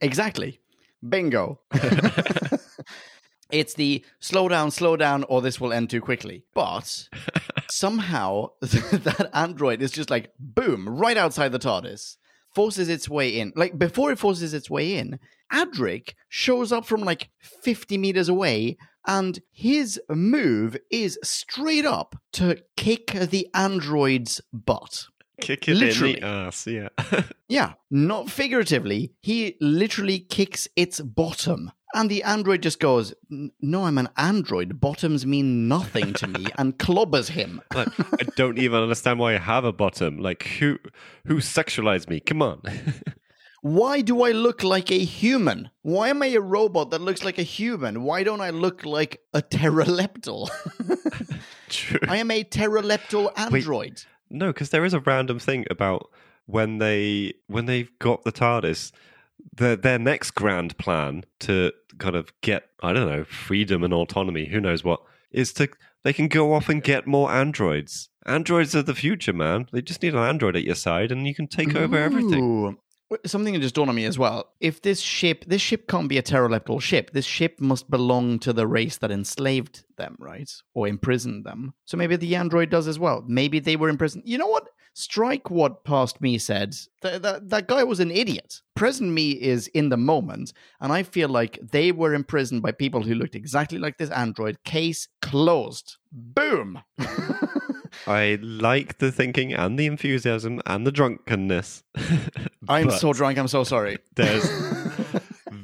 exactly. Bingo. it's the slow down, slow down, or this will end too quickly. But somehow that android is just like boom, right outside the TARDIS, forces its way in. Like before it forces its way in, Adric shows up from like 50 meters away. And his move is straight up to kick the android's butt. Kick it Literally. in the ass. Yeah. Yeah, not figuratively. He literally kicks its bottom. And the android just goes, No, I'm an android. Bottoms mean nothing to me, and clobbers him. like, I don't even understand why I have a bottom. Like who who sexualized me? Come on. Why do I look like a human? Why am I a robot that looks like a human? Why don't I look like a Terileptil? True. I am a Terileptil android. No, because there is a random thing about when they when they've got the TARDIS, their their next grand plan to kind of get I don't know freedom and autonomy, who knows what, is to they can go off and get more androids. Androids are the future, man. They just need an android at your side, and you can take over everything. Ooh. Something that just dawned on me as well. If this ship, this ship can't be a Terileptil ship. This ship must belong to the race that enslaved them, right? Or imprisoned them. So maybe the android does as well. Maybe they were imprisoned. You know what? Strike what past me said. Th- that that guy was an idiot. Present me is in the moment, and I feel like they were imprisoned by people who looked exactly like this android. Case closed. Boom. I like the thinking and the enthusiasm and the drunkenness. I'm so drunk. I'm so sorry. there's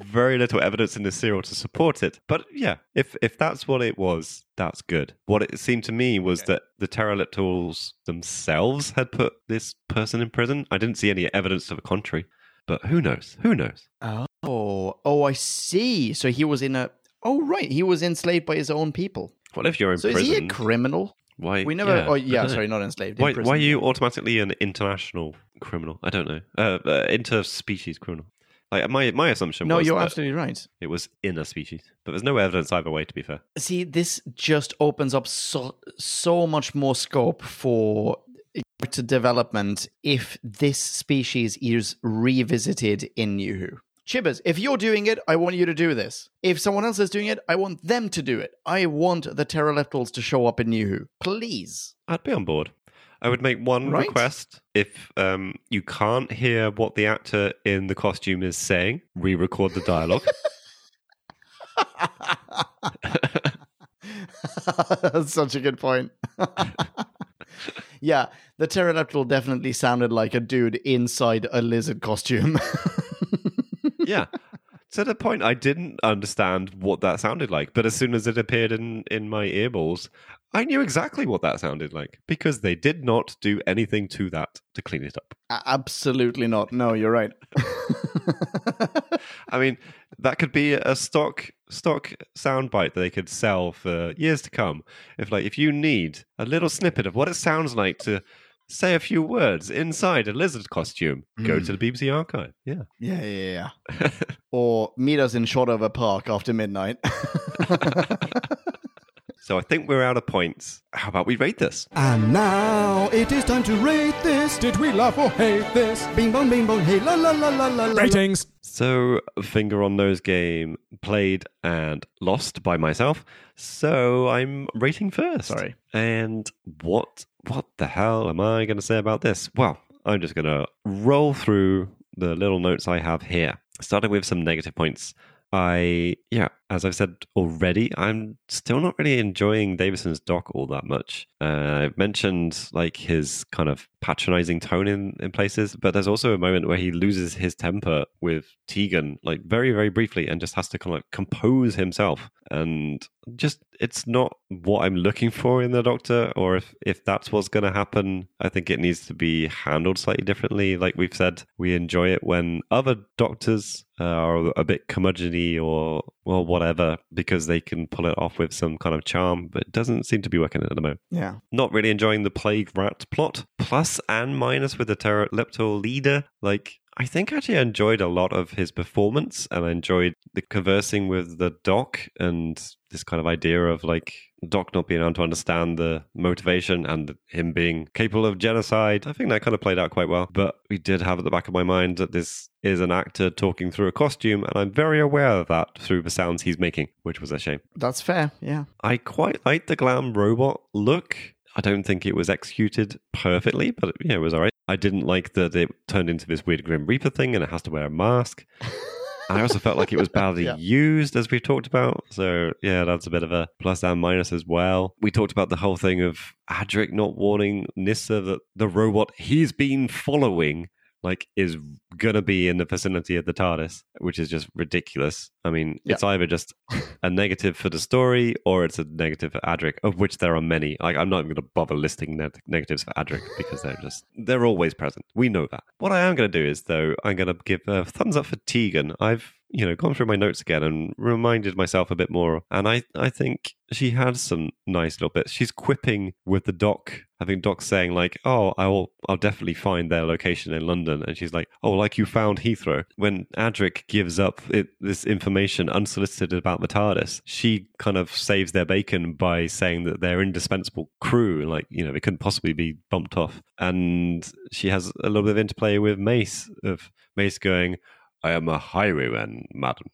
very little evidence in this serial to support it. But yeah, if if that's what it was, that's good. What it seemed to me was that the Terileptils themselves had put this person in prison. I didn't see any evidence to the contrary. But who knows? Who knows? Oh, oh, I see. So he was in a. Oh, right. He was enslaved by his own people. What if you're in So prison? is he a criminal? Why? We never. yeah, oh, yeah. know. Sorry, not enslaved. Why, why are you automatically an international criminal? I don't know. Uh, uh, interspecies criminal. Like my my assumption No, was you're absolutely right. it was in a species, but there's no evidence either way. To be fair, See, this just opens up so so much more scope for character development if this species is revisited in New Who. Chibbers, if you're doing it, I want you to do this. If someone else is doing it, I want them to do it. I want the Terileptils to show up in New Who. Please. I'd be on board. I would make one Right. request. If um, you can't hear what the actor in the costume is saying, re-record the dialogue. That's such a good point. yeah, the Terileptil definitely sounded like a dude inside a lizard costume. yeah. To the point, I didn't understand what that sounded like, but as soon as it appeared in, in my earballs, I knew exactly what that sounded like because they did not do anything to that to clean it up. Absolutely not. No, you're right. I mean, that could be a stock stock soundbite that they could sell for years to come. If like if you need a little snippet of what it sounds like to say a few words inside a lizard costume, go to the hmm. BBC archive. Yeah. yeah, yeah, yeah. or meet us in Shotover Park after midnight. So I think we're out of points. How about we rate this? And now it is time to rate this. Did we love or hate this? Bing bong, bing bong, hey la la la la la la. Ratings. So, finger on nose game played and lost by myself. So I'm rating first. Sorry. And what what the hell am I going to say about this? Well, I'm just going to roll through the little notes I have here. Starting with some negative points. I yeah, as I've said already, I'm still not really enjoying Davison's doc all that much. Uh, I've mentioned like his kind of patronizing tone in, in places, but there's also a moment where he loses his temper with Tegan, like very, very briefly, and just has to kind of compose himself. And just it's not what I'm looking for in the Doctor, or if if that's what's going to happen, I think it needs to be handled slightly differently. Like we've said, we enjoy it when other Doctors uh, are a bit curmudgeony or well whatever because they can pull it off with some kind of charm, but it doesn't seem to be working at the moment yeah. not really enjoying the plague rat plot. Plus and minus with the Terileptil leader. Like, I think actually I enjoyed a lot of his performance and I enjoyed the conversing with the doc and this kind of idea of like Doc not being able to understand the motivation and him being capable of genocide. I think that kind of played out quite well. But we did have at the back of my mind that this is an actor talking through a costume, and I'm very aware of that through the sounds he's making, which was a shame. That's fair. Yeah. I quite like the glam robot look. I don't think it was executed perfectly, but yeah, it was all right. I didn't like that it turned into this weird Grim Reaper thing and it has to wear a mask. I also felt like it was badly Yeah. used, as we've talked about. So, yeah, that's a bit of a plus and minus as well. We talked about the whole thing of Adric not warning Nyssa that the robot he's been following like is gonna be in the vicinity of the TARDIS, which is just ridiculous. I mean, Yeah. it's either just a negative for the story or it's a negative for Adric, of which there are many. Like, I'm not even gonna bother listing ne- negatives for Adric because they're just they're always present. We know that. What I am gonna do is though, I'm gonna give a thumbs up for Tegan. I've you know gone through my notes again and reminded myself a bit more, and I I think she had some nice little bits. She's quipping with the doc. having doc saying like, "Oh, I'll I'll definitely find their location in London," and she's like, "Oh, like you found Heathrow." When Adric gives up it, this information unsolicited about the TARDIS, she kind of saves their bacon by saying that they're indispensable crew, like you know they couldn't possibly be bumped off. And she has a little bit of interplay with Mace of Mace going, "I am a highwayman, madam."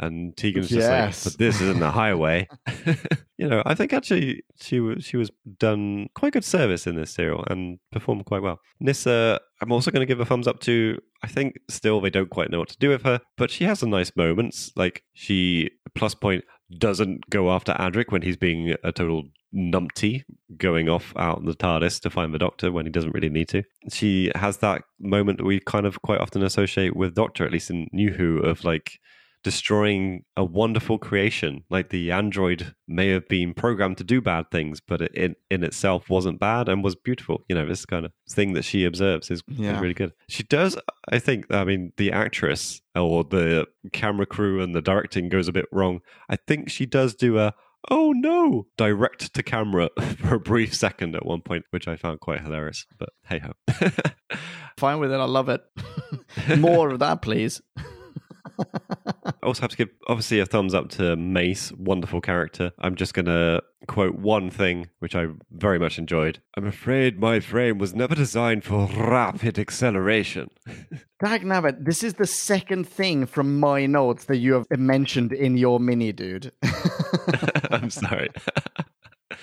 And Tegan's just Yes. like, but this isn't a highway. you know, I think actually she was she was done quite good service in this serial and performed quite well. Nyssa, I'm also going to give a thumbs up to. I think still they don't quite know what to do with her, but she has some nice moments. Like she plus point doesn't go after Adric when he's being a total numpty, going off out in the TARDIS to find the Doctor when he doesn't really need to. She has that moment that we kind of quite often associate with Doctor, at least in New Who, of like destroying a wonderful creation. Like the android may have been programmed to do bad things, but it in, in itself wasn't bad and was beautiful. You know, this kind of thing that she observes is, is really good. She does, I think, I mean, the actress or the camera crew and the directing goes a bit wrong. I think she does do a oh no direct to camera for a brief second at one point which i found quite hilarious but hey ho Fine with it. I love it. More of that, please. I also have to give obviously a thumbs up to Mace, wonderful character. I'm just gonna quote one thing which I very much enjoyed. I'm afraid my frame was never designed for rapid acceleration. Dag nabbit, this is the second thing from my notes that you have mentioned in your mini, dude. I'm sorry.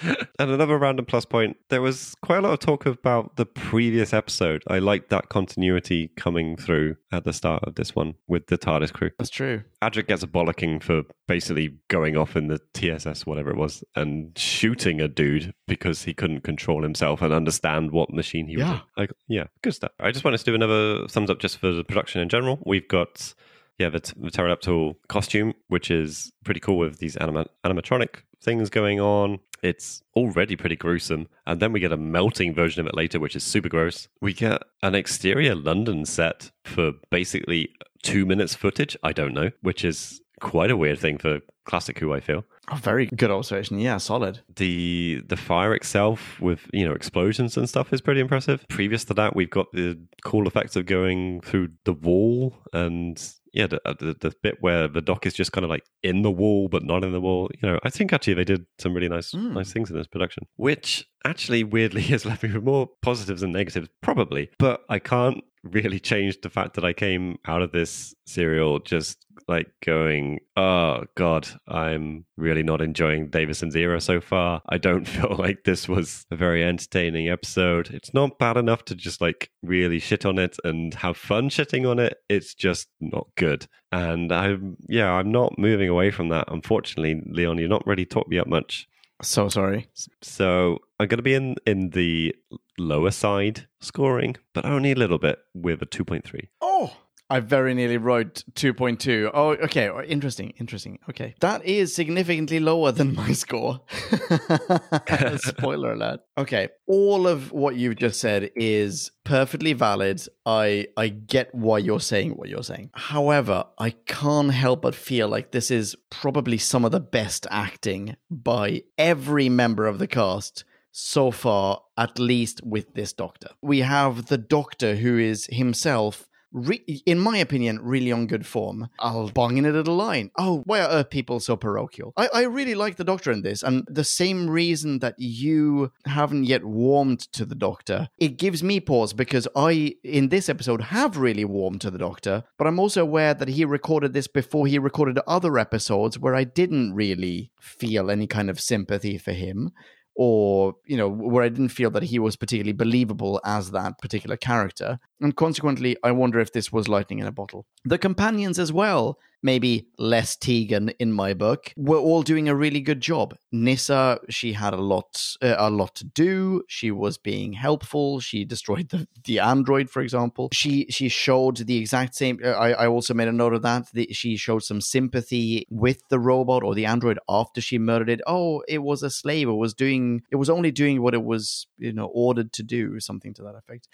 and another random plus point there was quite a lot of talk about the previous episode. I liked that continuity coming through at the start of this one with the TARDIS crew. That's true. Adric gets a bollocking for basically going off in the TSS, whatever it was, and shooting a dude because he couldn't control himself and understand what machine he was Yeah. in. Like, yeah, good stuff. I just wanted to do another thumbs up just for the production in general. We've got, yeah, the, the Terileptil costume, which is pretty cool with these anima- animatronic things going on. It's already pretty gruesome. And then we get a melting version of it later, which is super gross. We get an exterior London set for basically two minutes footage. I don't know, which is quite a weird thing for classic Who, I feel. Oh, very good observation. Yeah, solid. The the fire itself with you know explosions and stuff is pretty impressive. Previous to that, we've got the cool effects of going through the wall and yeah, the, the the bit where the dock is just kind of like in the wall but not in the wall. You know, I think actually they did some really nice Mm. nice things in this production, which actually weirdly has left me with more positives than negatives, probably. But I can't really change the fact that I came out of this serial just like going, oh god, I'm really not enjoying Davison's era so far. I don't feel like this was a very entertaining episode. It's not bad enough to just like really shit on it and have fun shitting on it. It's just not good. And I'm yeah, I'm not moving away from that. Unfortunately, Leon, you're not really taught me up much. So sorry. So I'm going to be in in the lower side scoring, but only a little bit with a 2.3. Oh, I very nearly wrote 2.2. Oh, okay. Oh, Interesting. Interesting. Okay. That is significantly lower than my score. Spoiler alert. Okay. All of what you've just said is perfectly valid. I I get why you're saying what you're saying. However, I can't help but feel like this is probably some of the best acting by every member of the cast so far, at least with this doctor. We have the doctor who is himself re- in my opinion, really on good form. I'll bong in a little line. Oh, why are Earth people so parochial? I, I really like the Doctor in this, and the same reason that you haven't yet warmed to the Doctor, it gives me pause because I, in this episode, have really warmed to the Doctor, but I'm also aware that he recorded this before he recorded other episodes where I didn't really feel any kind of sympathy for him or you know where i didn't feel that he was particularly believable as that particular character. And consequently i wonder if this was lightning in a bottle. The companions as well maybe less tegan in my book. Were all doing a really good job. Nyssa she had a lot uh, a lot to do. She was being helpful. She destroyed the, the android for example. She she showed the exact same uh, I, I also made a note of that the, she showed some sympathy with the robot or the android after she murdered it. Oh it was a slave. It was doing it was only doing what it was you know ordered to do something to that effect.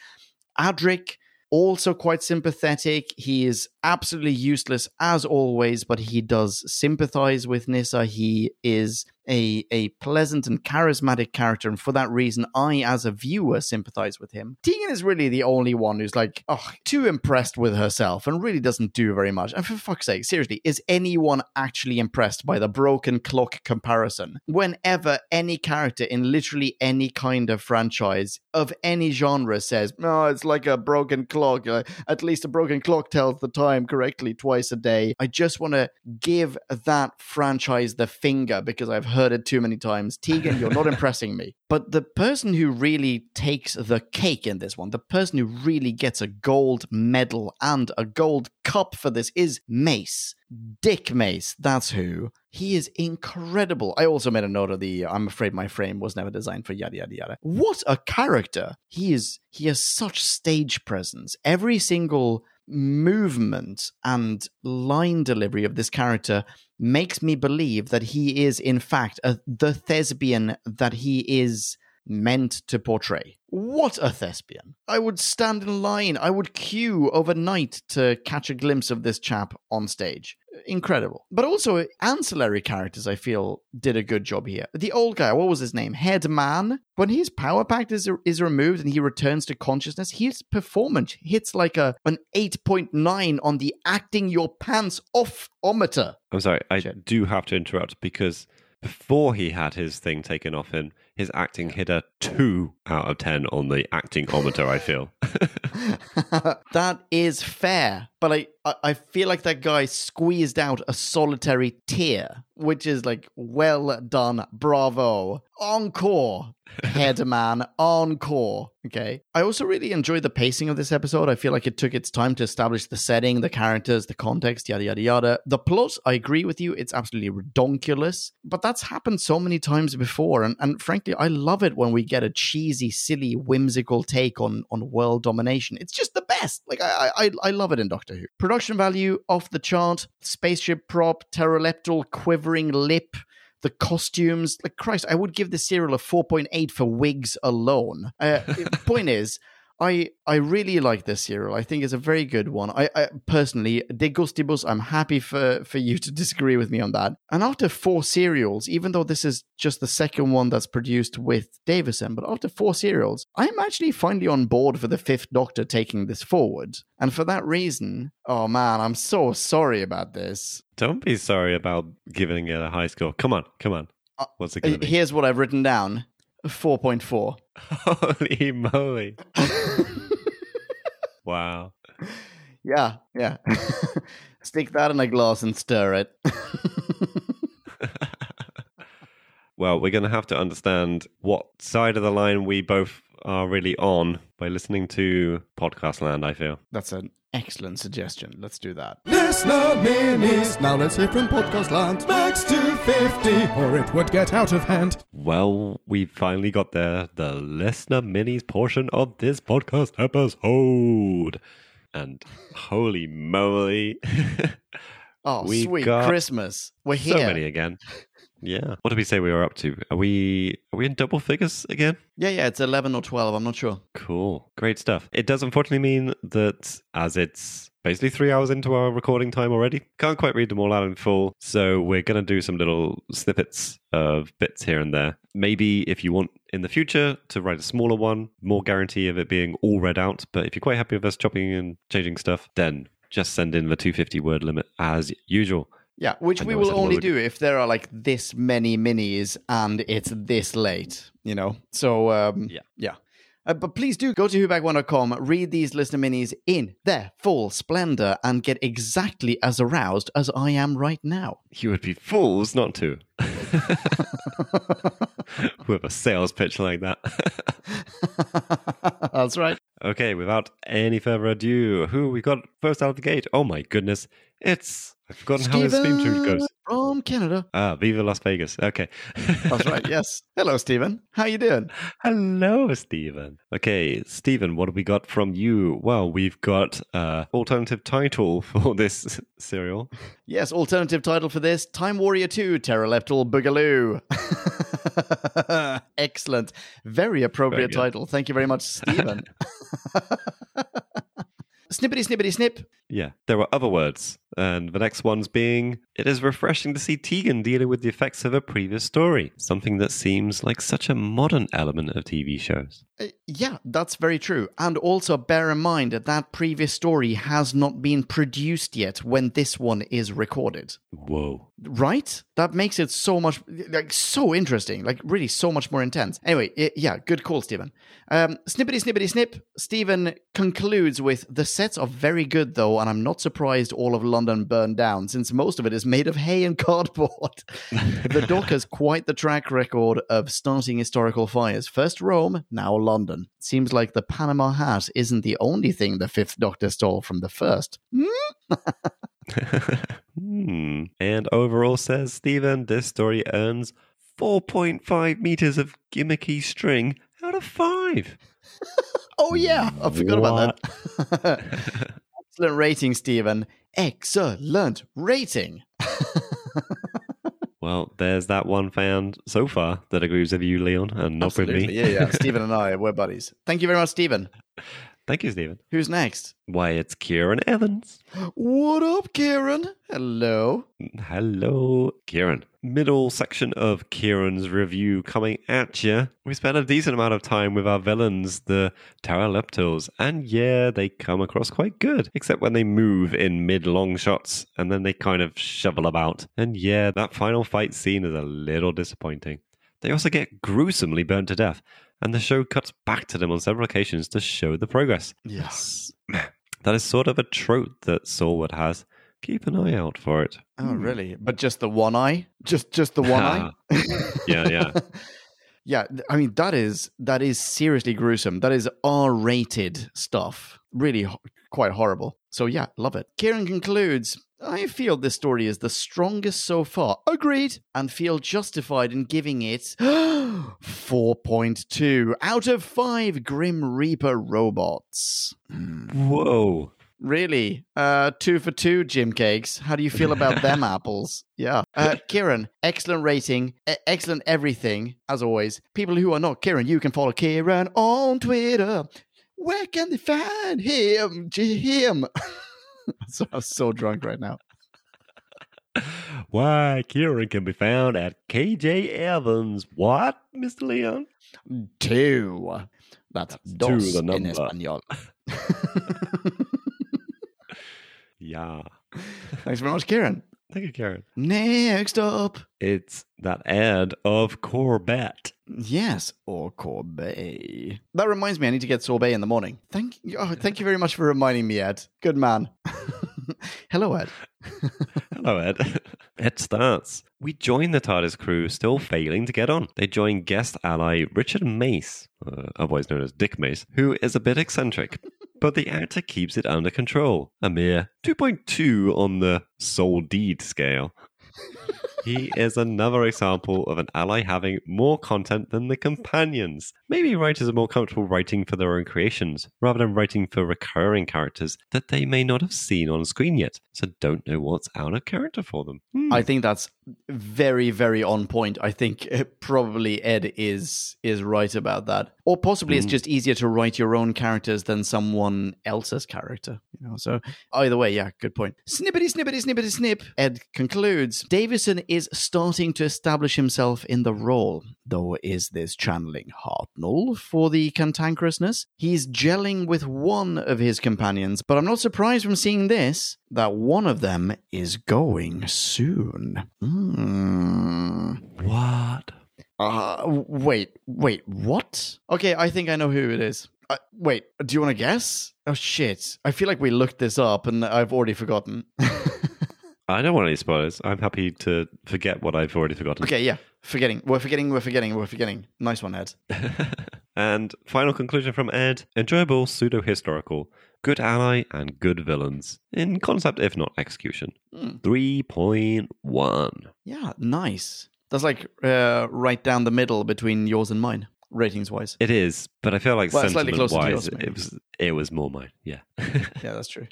Adric also quite sympathetic. He is absolutely useless as always, but he does sympathize with Nyssa. He is a, a pleasant and charismatic character, and for that reason, I, as a viewer, sympathize with him. Tegan is really the only one who's like, oh, too impressed with herself and really doesn't do very much. And for fuck's sake, seriously, is anyone actually impressed by the broken clock comparison? Whenever any character in literally any kind of franchise of any genre says, no, it's like a broken clock, uh, at least a broken clock tells the time correctly twice a day, I just want to give that franchise the finger because I've heard it too many times. Tegan, you're not impressing me. But the person who really takes the cake in this one, the person who really gets a gold medal and a gold cup for this is Mace. Dick Mace, that's who. He is incredible. I also made a note of the I'm afraid my frame was never designed for yada yada yada. What a character. He is he has such stage presence. Every single movement and line delivery of this character makes me believe that he is in fact a, the thespian that he is meant to portray. What a thespian. I would stand in line, I would queue overnight to catch a glimpse of this chap on stage. Incredible. But also, ancillary characters, I feel, did a good job here. The old guy, what was his name? Headman. When his power pack is, is removed and he returns to consciousness, his performance hits like a an 8.9 on the acting your pants off ometer. I'm sorry, I do have to interrupt because before he had his thing taken off him, his acting hit a 2 out of 10 on the acting-ometer, I feel. that is fair, but I, I I feel like that guy squeezed out a solitary tear, which is like well done, bravo, encore, headman, encore. Okay. I also really enjoyed the pacing of this episode. I feel like it took its time to establish the setting, the characters, the context, yada yada yada. The plot, I agree with you, it's absolutely redonkulous, but that's happened so many times before, and and frankly, I love it when we get a cheesy, silly, whimsical take on on world domination. It's just the best. Like I I I love it in Doctor Who. Production value off the chart. Spaceship prop, Terileptil quivering lip. The costumes, like Christ, I would give the serial a 4.8 for wigs alone. Uh, point is, I I really like this serial. I think it's a very good one. I, I personally, De Gustibus, I'm happy for for you to disagree with me on that. And after four serials, even though this is just the second one that's produced with Davison, but after four serials, I'm actually finally on board for the Fifth Doctor taking this forward. And for that reason, oh man, I'm so sorry about this. Don't be sorry about giving it a high score. Come on, come on. What's it Uh? Here's what I've written down: four point four. Holy moly. wow. Yeah, yeah. Stick that in a glass and stir it. Well, we're going to have to understand what side of the line we both are really on by listening to Podcast Land, I feel. That's an excellent suggestion. Let's do that. Listener minis. Now let's hear from Podcast Land. Max 250, or it would get out of hand. Well, we finally got there, the listener minis portion of this podcast episode. And holy moly. Oh, We sweet Christmas. We're here. so many again. Yeah. What did we say we were up to? Are we are we in double figures again? Yeah, yeah, it's 11 or 12. I'm not sure. Cool. Great stuff. It does unfortunately mean that as it's basically three hours into our recording time already, can't quite read them all out in full. So we're going to do some little snippets of bits here and there. Maybe if you want in the future to write a smaller one, more guarantee of it being all read out. But if you're quite happy with us chopping and changing stuff, then just send in the 250 word limit as usual. Yeah, which we will only do if there are like this many minis and it's this late, you know? So, um, Yeah. yeah. Uh, but please do go to whobackwhen.com, read these listener minis in their full splendor, and get exactly as aroused as I am right now. You would be fools not to. With a sales pitch like that. That's right. okay, without any further ado, who we got first out of the gate? Oh my goodness. It's. I've forgotten how his theme tune goes. from Canada. Ah, Viva Las Vegas. Okay. That's right. Yes. Hello, Stephen. How you doing? Hello, Stephen. Okay, Stephen, what have we got from you? Well, we've got uh alternative title for this serial. Yes. Alternative title for this: Time Warrior Two: Terileptil Boogaloo. Excellent. Very appropriate Very title. Thank you very much, Stephen. Snippety snippity snip. Yeah, there were other words, and the next one's being It is refreshing to see Tegan dealing with the effects of a previous story, something that seems like such a modern element of TV shows. Uh, yeah, that's very true. And also bear in mind that that previous story has not been produced yet when this one is recorded. Whoa. Right? That makes it so much, like, so interesting. Like, really, so much more intense. Anyway, i- yeah, good call, Stephen. Um, snippety, snippety, snip. Stephen concludes with the sets are very good, though, and I'm not surprised all of London burned down, since most of it is made of hay and cardboard. the Dock has quite the track record of starting historical fires. First Rome, now London. Seems like the Panama hat isn't the only thing the Fifth Doctor stole from the first. hmm. And overall, says Stephen, this story earns 4.5 meters of gimmicky string out of 5. Oh yeah, I forgot about that. Excellent rating, Stephen. Excellent rating. Well, there's that one fan so far that agrees with you, Leon, and not with me. Yeah, yeah. Stephen and I, we're buddies. Thank you very much, Stephen. Thank you, Stephen. Who's next? Why, it's Kieran Evans. What up, Kieran? Hello. Hello, Kieran. Middle section of Kieran's review coming at you. We spent a decent amount of time with our villains, the Terileptils, and yeah, they come across quite good, except when they move in mid long shots and then they kind of shovel about. And yeah, that final fight scene is a little disappointing. They also get gruesomely burnt to death, and the show cuts back to them on several occasions to show the progress. Yes. That is sort of a trope that Saward has. Keep an eye out for it. Oh, hmm. really? But just the one eye? Just just the one eye? Yeah, yeah. yeah, th- I mean that is that is seriously gruesome. That is R-rated stuff. Really ho- quite horrible. So yeah, love it. Kieran concludes, I feel this story is the strongest so far. Agreed. And feel justified in giving it 4.2 out of 5 Grim Reaper robots. Whoa. Really? Uh, two for two, Jim Cakes. How do you feel about them apples? Yeah. Uh, Kieran, excellent rating, e- excellent everything, as always. People who are not Kieran, you can follow Kieran on Twitter. Where can they find him? Jim. so, I'm so drunk right now. Why, Kieran can be found at KJ Evans. What, Mr. Leon? Two. That's, That's dos two, the in number. Espanol. Yeah. Thanks very much, Kieran. Thank you, Kieran. Next up. It's that ad of Corbett. Yes, or Corbet. That reminds me, I need to get sorbet in the morning. Thank you. Oh, thank you very much for reminding me, Ed. Good man. Hello, Ed. Hello, Ed. it starts. We join the TARDIS crew, still failing to get on. They join guest ally Richard Mace, uh, otherwise known as Dick Mace, who is a bit eccentric. But the actor keeps it under control. A mere 2.2 on the soul deed scale. he is another example of an ally having more content than the companions. Maybe writers are more comfortable writing for their own creations rather than writing for recurring characters that they may not have seen on screen yet, so don't know what's out of character for them. Hmm. I think that's very, very on point. I think uh, probably Ed is is right about that, or possibly it's just easier to write your own characters than someone else's character. You know, so either way, yeah, good point. Snippety, snippety, snippety, snip. Ed concludes. Davison is starting to establish himself in the role. Though, is this channeling Hartnell for the cantankerousness? He's gelling with one of his companions, but I'm not surprised from seeing this that one of them is going soon. Hmm. what? Uh, wait, wait, what? Okay, I think I know who it is. Uh, wait, do you want to guess? Oh shit! I feel like we looked this up and I've already forgotten. I don't want any spoilers. I'm happy to forget what I've already forgotten. okay, yeah, forgetting. We're forgetting. We're forgetting. We're forgetting. Nice one, Ed. and final conclusion from Ed enjoyable, pseudo historical, good ally, and good villains. In concept, if not execution. Hmm. 3.1. Yeah, nice. That's like uh, right down the middle between yours and mine, ratings wise. It is, but I feel like Well, slightly sentiment closer to wise, yours, it was it was more mine. Yeah. Yeah, that's true.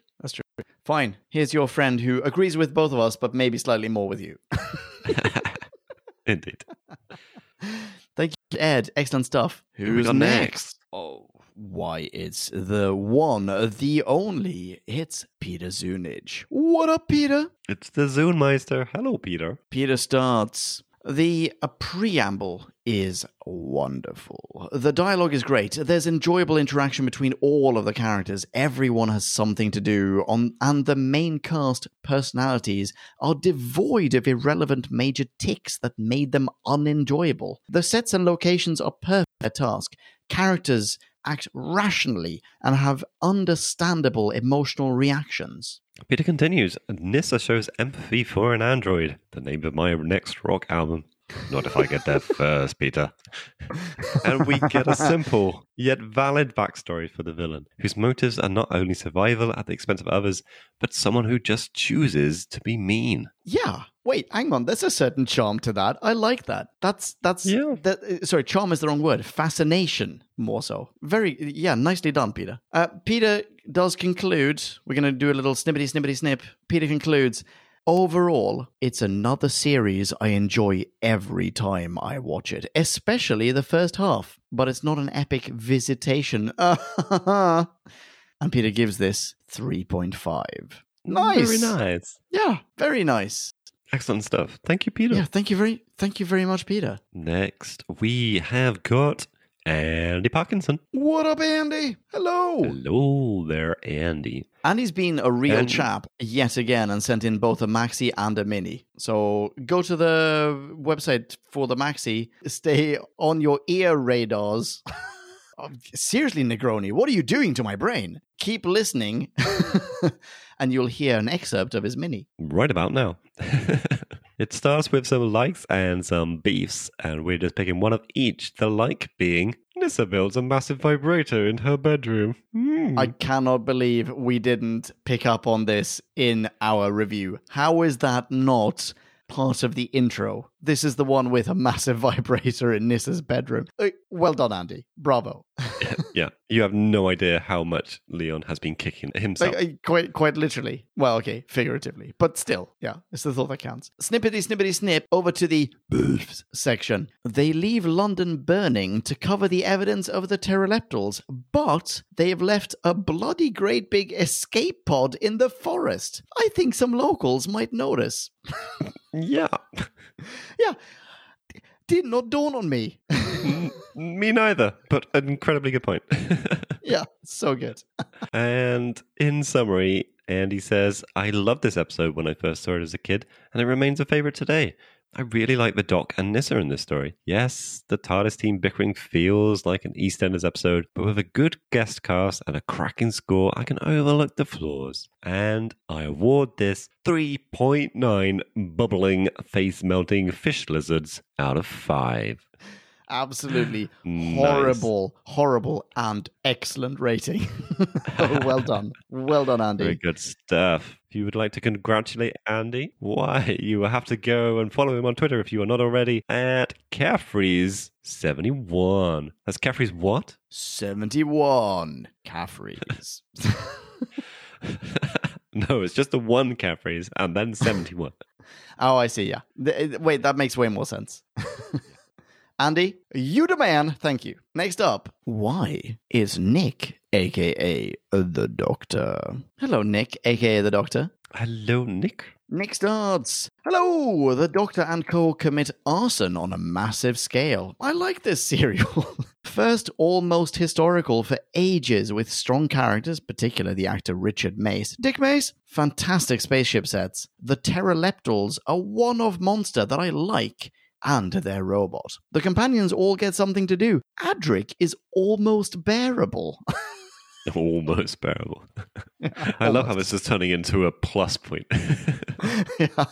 That's true. Fine. Here's your friend who agrees with both of us, but maybe slightly more with you. Indeed. Thank you, Ed. Excellent stuff. Who's Who's next? next? Oh, why, it's the one, the only. It's Peter Zunich. What up, Peter? It's the Zoonmeister. Hello, Peter. Peter starts. The preamble is wonderful. The dialogue is great. There's enjoyable interaction between all of the characters. Everyone has something to do on and the main cast personalities are devoid of irrelevant major ticks that made them unenjoyable. The sets and locations are perfect task. Characters act rationally and have understandable emotional reactions. Peter continues. Nyssa shows empathy for an android. The name of my next rock album. Not if I get there first, Peter. and we get a simple yet valid backstory for the villain, whose motives are not only survival at the expense of others, but someone who just chooses to be mean. Yeah. Wait, hang on. There's a certain charm to that. I like that. That's that's Yeah. That, uh, sorry, charm is the wrong word. Fascination, more so. Very yeah, nicely done, Peter. Uh, Peter does conclude. We're gonna do a little snippety snippety snip. Peter concludes. Overall, it's another series I enjoy every time I watch it, especially the first half. But it's not an epic visitation. and Peter gives this 3.5. Nice. Very nice. Yeah, very nice. Excellent stuff. Thank you, Peter. Yeah, thank you very thank you very much, Peter. Next, we have got Andy Parkinson. What up, Andy? Hello. Hello there, Andy. Andy's been a real chap yet again and sent in both a maxi and a mini. So go to the website for the maxi. Stay on your ear radars. Oh, Seriously, Negroni, what are you doing to my brain? Keep listening, and you'll hear an excerpt of his mini. right about now. it starts with some likes and some beefs, and we're just picking one of each. The like being Nyssa builds a massive vibrator in her bedroom. Hmm. I cannot believe we didn't pick up on this in our review. How is that not part of the intro? This is the one with a massive vibrator in Nyssa's bedroom. Uh, Well done, Andy. Bravo. yeah, you have no idea how much Leon has been kicking himself. Like, uh, quite, quite literally. Well, okay, figuratively, but still, yeah, it's the thought that counts. Snippety, snippety, snip. Over to the boofs section. They leave London burning to cover the evidence of the Terileptils, but they have left a bloody great big escape pod in the forest. I think some locals might notice. yeah, Yeah, did not dawn on me. me neither, but an incredibly good point. yeah, so good. And in summary, Andy says, I loved this episode when I first saw it as a kid, and it remains a favorite today. I really like the Doc and Nyssa in this story. Yes, the TARDIS team bickering feels like an EastEnders episode, but with a good guest cast and a cracking score, I can overlook the flaws. And I award this 3.9 bubbling, face melting fish lizards out of 5. Absolutely Nice. horrible, horrible, and excellent rating. oh, well done. Well done, Andy. Very good stuff. If you would like to congratulate Andy, why, you will have to go and follow him on Twitter if you are not already at Caffrey's71. That's Caffrey's what? 71 Caffreys. no, it's just the one Caffrey's and then 71. oh, I see. Yeah. Wait, that makes way more sense. Andy, you the man. Thank you. Next up, why is Nick, aka the Doctor? Hello, Nick, aka the Doctor. Hello, Nick. Nick starts. Hello, the Doctor and Co. commit arson on a massive scale. I like this serial. First, almost historical for ages with strong characters, particularly the actor Richard Mace. Dick Mace? Fantastic spaceship sets. The Terileptils, a one of monster that I like. And their robot. The companions all get something to do. Adric is almost bearable. Almost bearable. I love how this is turning into a plus point. Yeah.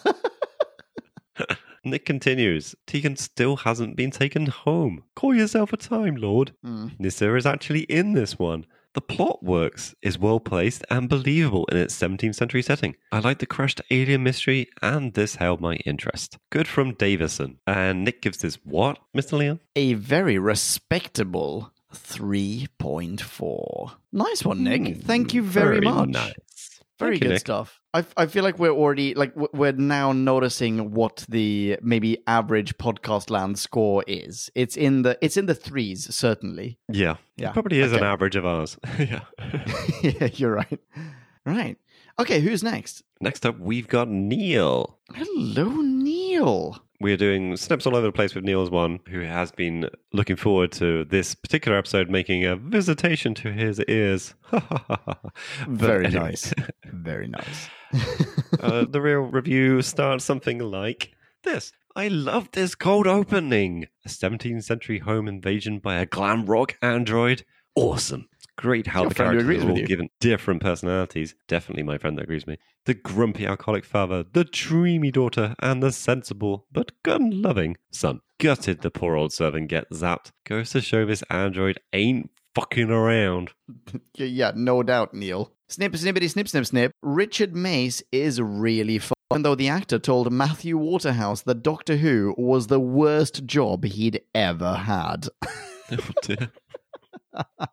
Nick continues Tegan still hasn't been taken home. Call yourself a Time Lord. Hmm. Nyssa is actually in this one. The plot works, is well placed, and believable in its 17th century setting. I like the crushed alien mystery, and this held my interest. Good from Davison. And Nick gives this what, Mr. Leon? a very respectable 3.4. Nice one, Nick. Mm, Thank you very, much. Nice. Very Thank you, good Nick. stuff. I, I feel like we're already like we're now noticing what the maybe average podcast land score is. It's in the it's in the threes certainly. Yeah. Yeah. It probably is an average of ours. yeah. yeah, you're right. Right. Okay, who's next? Next up, we've got Neil. Hello, Neil. We're doing snips all over the place with Neil's one, who has been looking forward to this particular episode making a visitation to his ears. Very nice. Very nice. uh, the real review starts something like this. I love this cold opening. A 17th century home invasion by a glam rock android. Awesome. It's great how Your the characters are all given different personalities. Definitely my friend that agrees with me. The grumpy alcoholic father, the dreamy daughter, and the sensible but gun loving son. Gutted the poor old servant gets zapped. Goes to show this android ain't fucking around. Yeah, yeah, no doubt, Neil. Snip, snippity, snip, snip, snip. Richard Mace is really fun. Even though the actor told Matthew Waterhouse that Doctor Who was the worst job he'd ever had. Oh dear.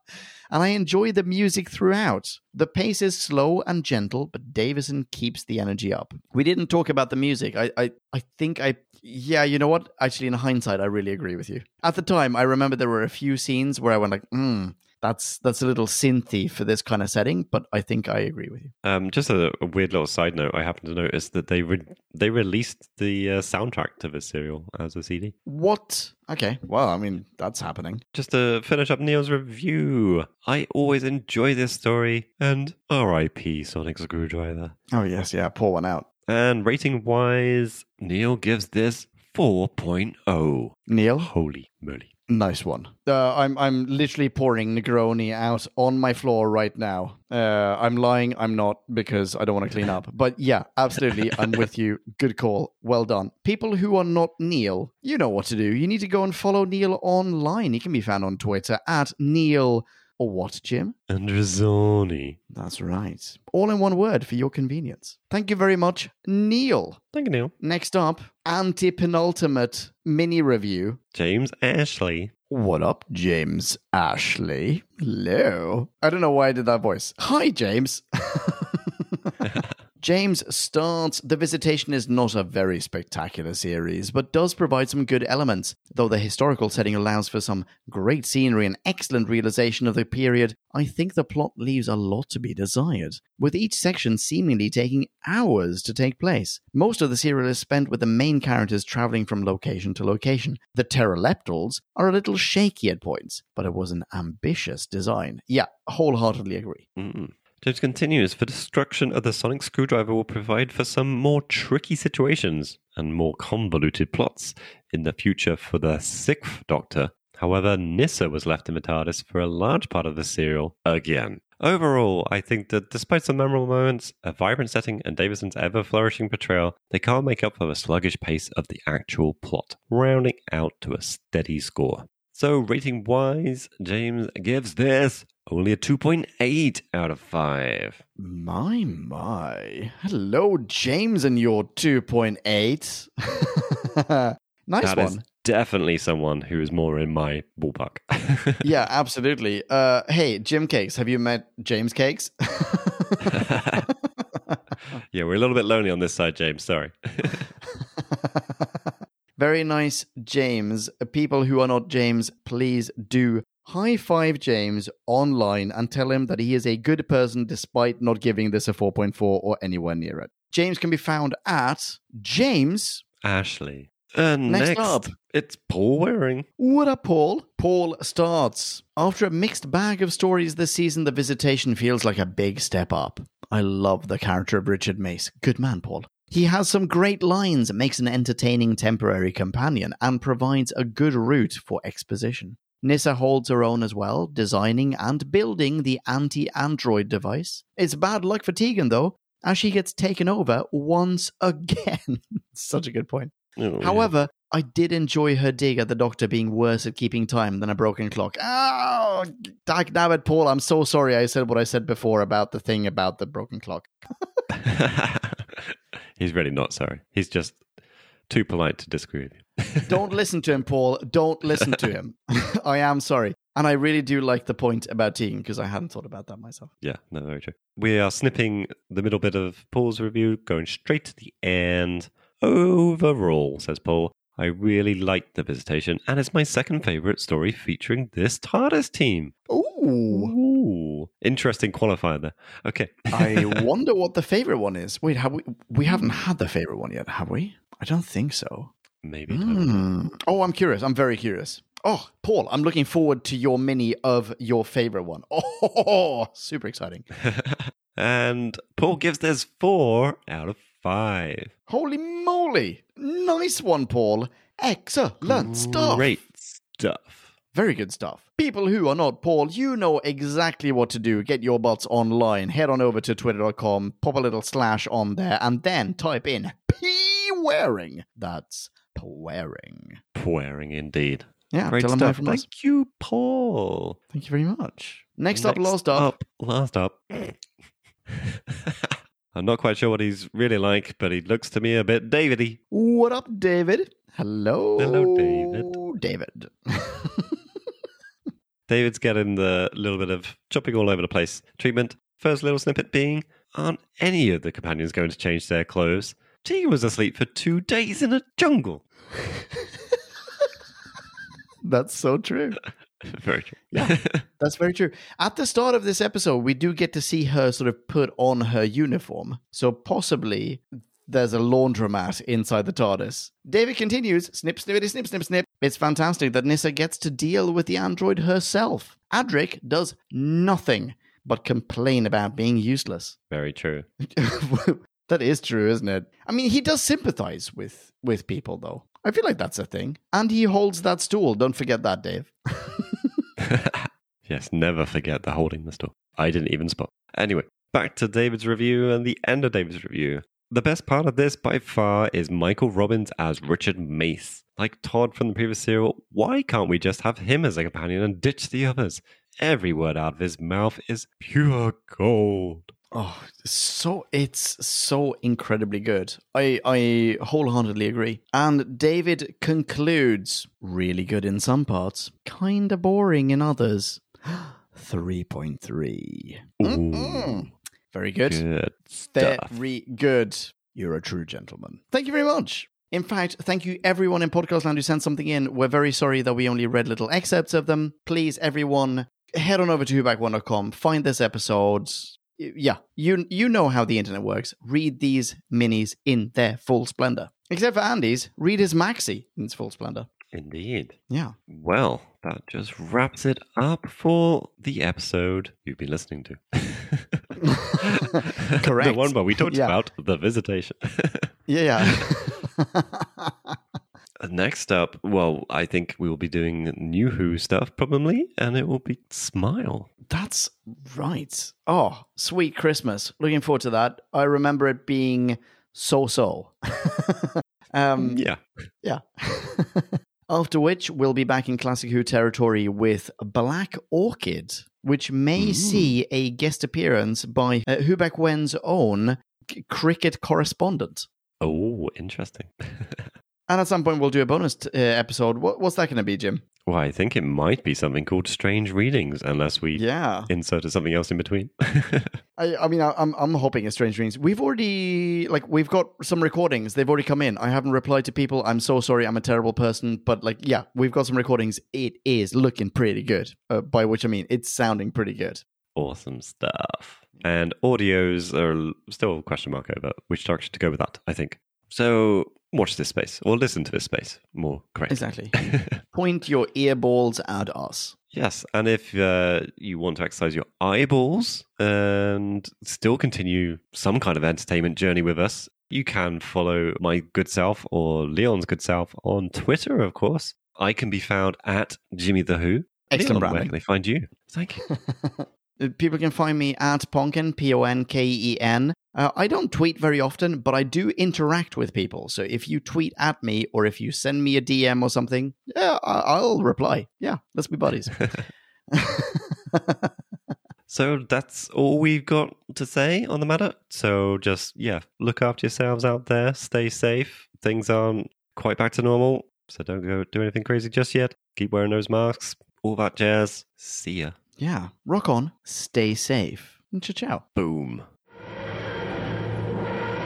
and I enjoy the music throughout. The pace is slow and gentle, but Davison keeps the energy up. We didn't talk about the music. I, I, I think I, yeah, you know what? Actually, in hindsight, I really agree with you. At the time, I remember there were a few scenes where I went like, hmm, that's that's a little synthy for this kind of setting, but I think I agree with you. Um, just a, a weird little side note. I happened to notice that they re- they released the uh, soundtrack to this serial as a CD. What? Okay, well, I mean, that's happening. Just to finish up Neil's review, I always enjoy this story. And R.I.P. Sonic Screwdriver. Oh yes, yeah, pour one out. And rating wise, Neil gives this 4.0. Neil, Holy moly! Nice one. Uh, I'm I'm literally pouring Negroni out on my floor right now. Uh, I'm lying. I'm not because I don't want to clean up. But yeah, absolutely. I'm with you. Good call. Well done. People who are not Neil, you know what to do. You need to go and follow Neil online. He can be found on Twitter at Neil or what, Jim? Androzani. That's right. All in one word for your convenience. Thank you very much, Neil. Thank you, Neil. Next up, anti penultimate mini review. James Ashley. What up, James Ashley? Hello. I don't know why I did that voice. Hi, James. James starts The Visitation is not a very spectacular series, but does provide some good elements. Though the historical setting allows for some great scenery and excellent realization of the period, I think the plot leaves a lot to be desired, with each section seemingly taking hours to take place. Most of the serial is spent with the main characters traveling from location to location. The Terileptils are a little shaky at points, but it was an ambitious design. Yeah, wholeheartedly agree. Mm-mm. James continues The destruction of the sonic screwdriver will provide for some more tricky situations and more convoluted plots in the future for the sixth Doctor. However, Nyssa was left in TARDIS for a large part of the serial again. Overall, I think that despite some memorable moments, a vibrant setting, and Davison's ever flourishing portrayal, they can't make up for the sluggish pace of the actual plot, rounding out to a steady score. So, rating wise, James gives this only a 2.8 out of 5. My, my. Hello, James, and your 2.8. nice That one. is definitely someone who is more in my ballpark. Yeah, absolutely. Uh, hey, Jim Cakes, have you met James Cakes? yeah, we're a little bit lonely on this side, James. Sorry. Very nice, James. Uh, people who are not James, please do high five James online and tell him that he is a good person despite not giving this a 4.4 or anywhere near it. James can be found at James. Ashley. And Next next, up. it's Paul Waring. What up, Paul? Paul starts. After a mixed bag of stories this season, the visitation feels like a big step up. I love the character of Richard Mace. Good man, Paul. He has some great lines, makes an entertaining temporary companion, and provides a good route for exposition. Nyssa holds her own as well, designing and building the anti android device. It's bad luck for Tegan, though, as she gets taken over once again. Such a good point. Oh, yeah. However, I did enjoy her dig at the doctor being worse at keeping time than a broken clock. Oh, dag nabbit, Paul, I'm so sorry I said what I said before about the thing about the broken clock. He's really not sorry. He's just too polite to disagree with you. Don't listen to him, Paul. Don't listen to him. I am sorry. And I really do like the point about Tegan because I hadn't thought about that myself. Yeah, no, very true. We are snipping the middle bit of Paul's review, going straight to the end. Overall, says Paul, I really liked the visitation, and it's my second favorite story featuring this TARDIS team. Ooh. Ooh, interesting qualifier there. Okay. I wonder what the favorite one is. Wait, have we we haven't had the favorite one yet, have we? I don't think so. Maybe. Hmm. Oh, I'm curious. I'm very curious. Oh, Paul, I'm looking forward to your mini of your favorite one. Oh, super exciting. and Paul gives this four out of five. Holy moly. Nice one, Paul. Excellent stuff. Great stuff. Very good stuff. People who are not Paul, you know exactly what to do. Get your butts online. Head on over to twitter.com, pop a little slash on there, and then type in P wearing. That's wearing. Wearing indeed. Yeah, Great stuff. Thank us. you, Paul. Thank you very much. Next, up, last up. Last up. I'm not quite sure what he's really like, but he looks to me a bit Davidy. What up, David? Hello. Hello, David. David. David's getting the little bit of chopping all over the place treatment. First little snippet being Aren't any of the companions going to change their clothes? Tegan was asleep for two days in a jungle. That's so true. Very true. Yeah. That's very true. At the start of this episode, we do get to see her sort of put on her uniform. So possibly there's a laundromat inside the TARDIS. David continues, snip, snippity, snip, snip, snip. It's fantastic that Nyssa gets to deal with the android herself. Adric does nothing but complain about being useless. Very true. that is true, isn't it? I mean, he does sympathize with with people, though. I feel like that's a thing. And he holds that stool. Don't forget that, Dave. yes, never forget the holding the store. I didn't even spot. Anyway, back to David's review and the end of David's review. The best part of this by far is Michael Robbins as Richard Mace. Like Todd from the previous serial, why can't we just have him as a companion and ditch the others? Every word out of his mouth is pure gold. Oh, so it's so incredibly good. I I wholeheartedly agree. And David concludes really good in some parts, kind of boring in others. 3.3. Mm-mm. Very good. Good stuff. Very good. You're a true gentleman. Thank you very much. In fact, thank you everyone in Podcast Land who sent something in. We're very sorry that we only read little excerpts of them. Please, everyone, head on over to whobackwhen.com, find this episode. Yeah, you you know how the internet works. Read these minis in their full splendor. Except for Andy's, read his maxi in its full splendor. Indeed. Yeah. Well, that just wraps it up for the episode you've been listening to. Correct. the one where we talked Yeah. about the visitation. Yeah, yeah. Next up, well, I think we will be doing New Who stuff probably, and it will be Smile. That's right. Oh, sweet Christmas. Looking forward to that. I remember it being so so. um, Yeah. yeah. After which, we'll be back in Classic Who territory with Black Orchid, which may see a guest appearance by uh, Who Back When's own cricket correspondent. Oh, interesting. And at some point, we'll do a bonus t- uh, episode. What, what's that going to be, Jim? well, I think it might be something called Strange Readings, unless we Yeah. inserted something else in between. I, I mean, I, I'm I'm hoping it's Strange Readings. We've already like we've got some recordings. They've already come in. I haven't replied to people. I'm so sorry. I'm a terrible person. But like, yeah, we've got some recordings. It is looking pretty good. Uh, by which I mean it's sounding pretty good. awesome stuff. And audios are still a question mark over which direction to go with that, I think. So watch this space, or listen to this space more correctly. Exactly. Point your earballs at us. Yes, and if uh, you want to exercise your eyeballs and still continue some kind of entertainment journey with us, you can follow my good self or Leon's good self on Twitter, of course. I can be found at Jimmy the Who. Excellent Leon, where can they find you? Thank you. Uh, People can find me at Ponken, P O N K E N. Uh, I don't tweet very often, but I do interact with people. So if you tweet at me or if you send me a DM or something, yeah, I- I'll reply. Yeah, let's be buddies. So that's all we've got to say on the matter. So just, yeah, look after yourselves out there. Stay safe. Things aren't quite back to normal. So don't go do anything crazy just yet. Keep wearing those masks. All that jazz. See ya. yeah, rock on, stay safe, and ciao ciao. Boom.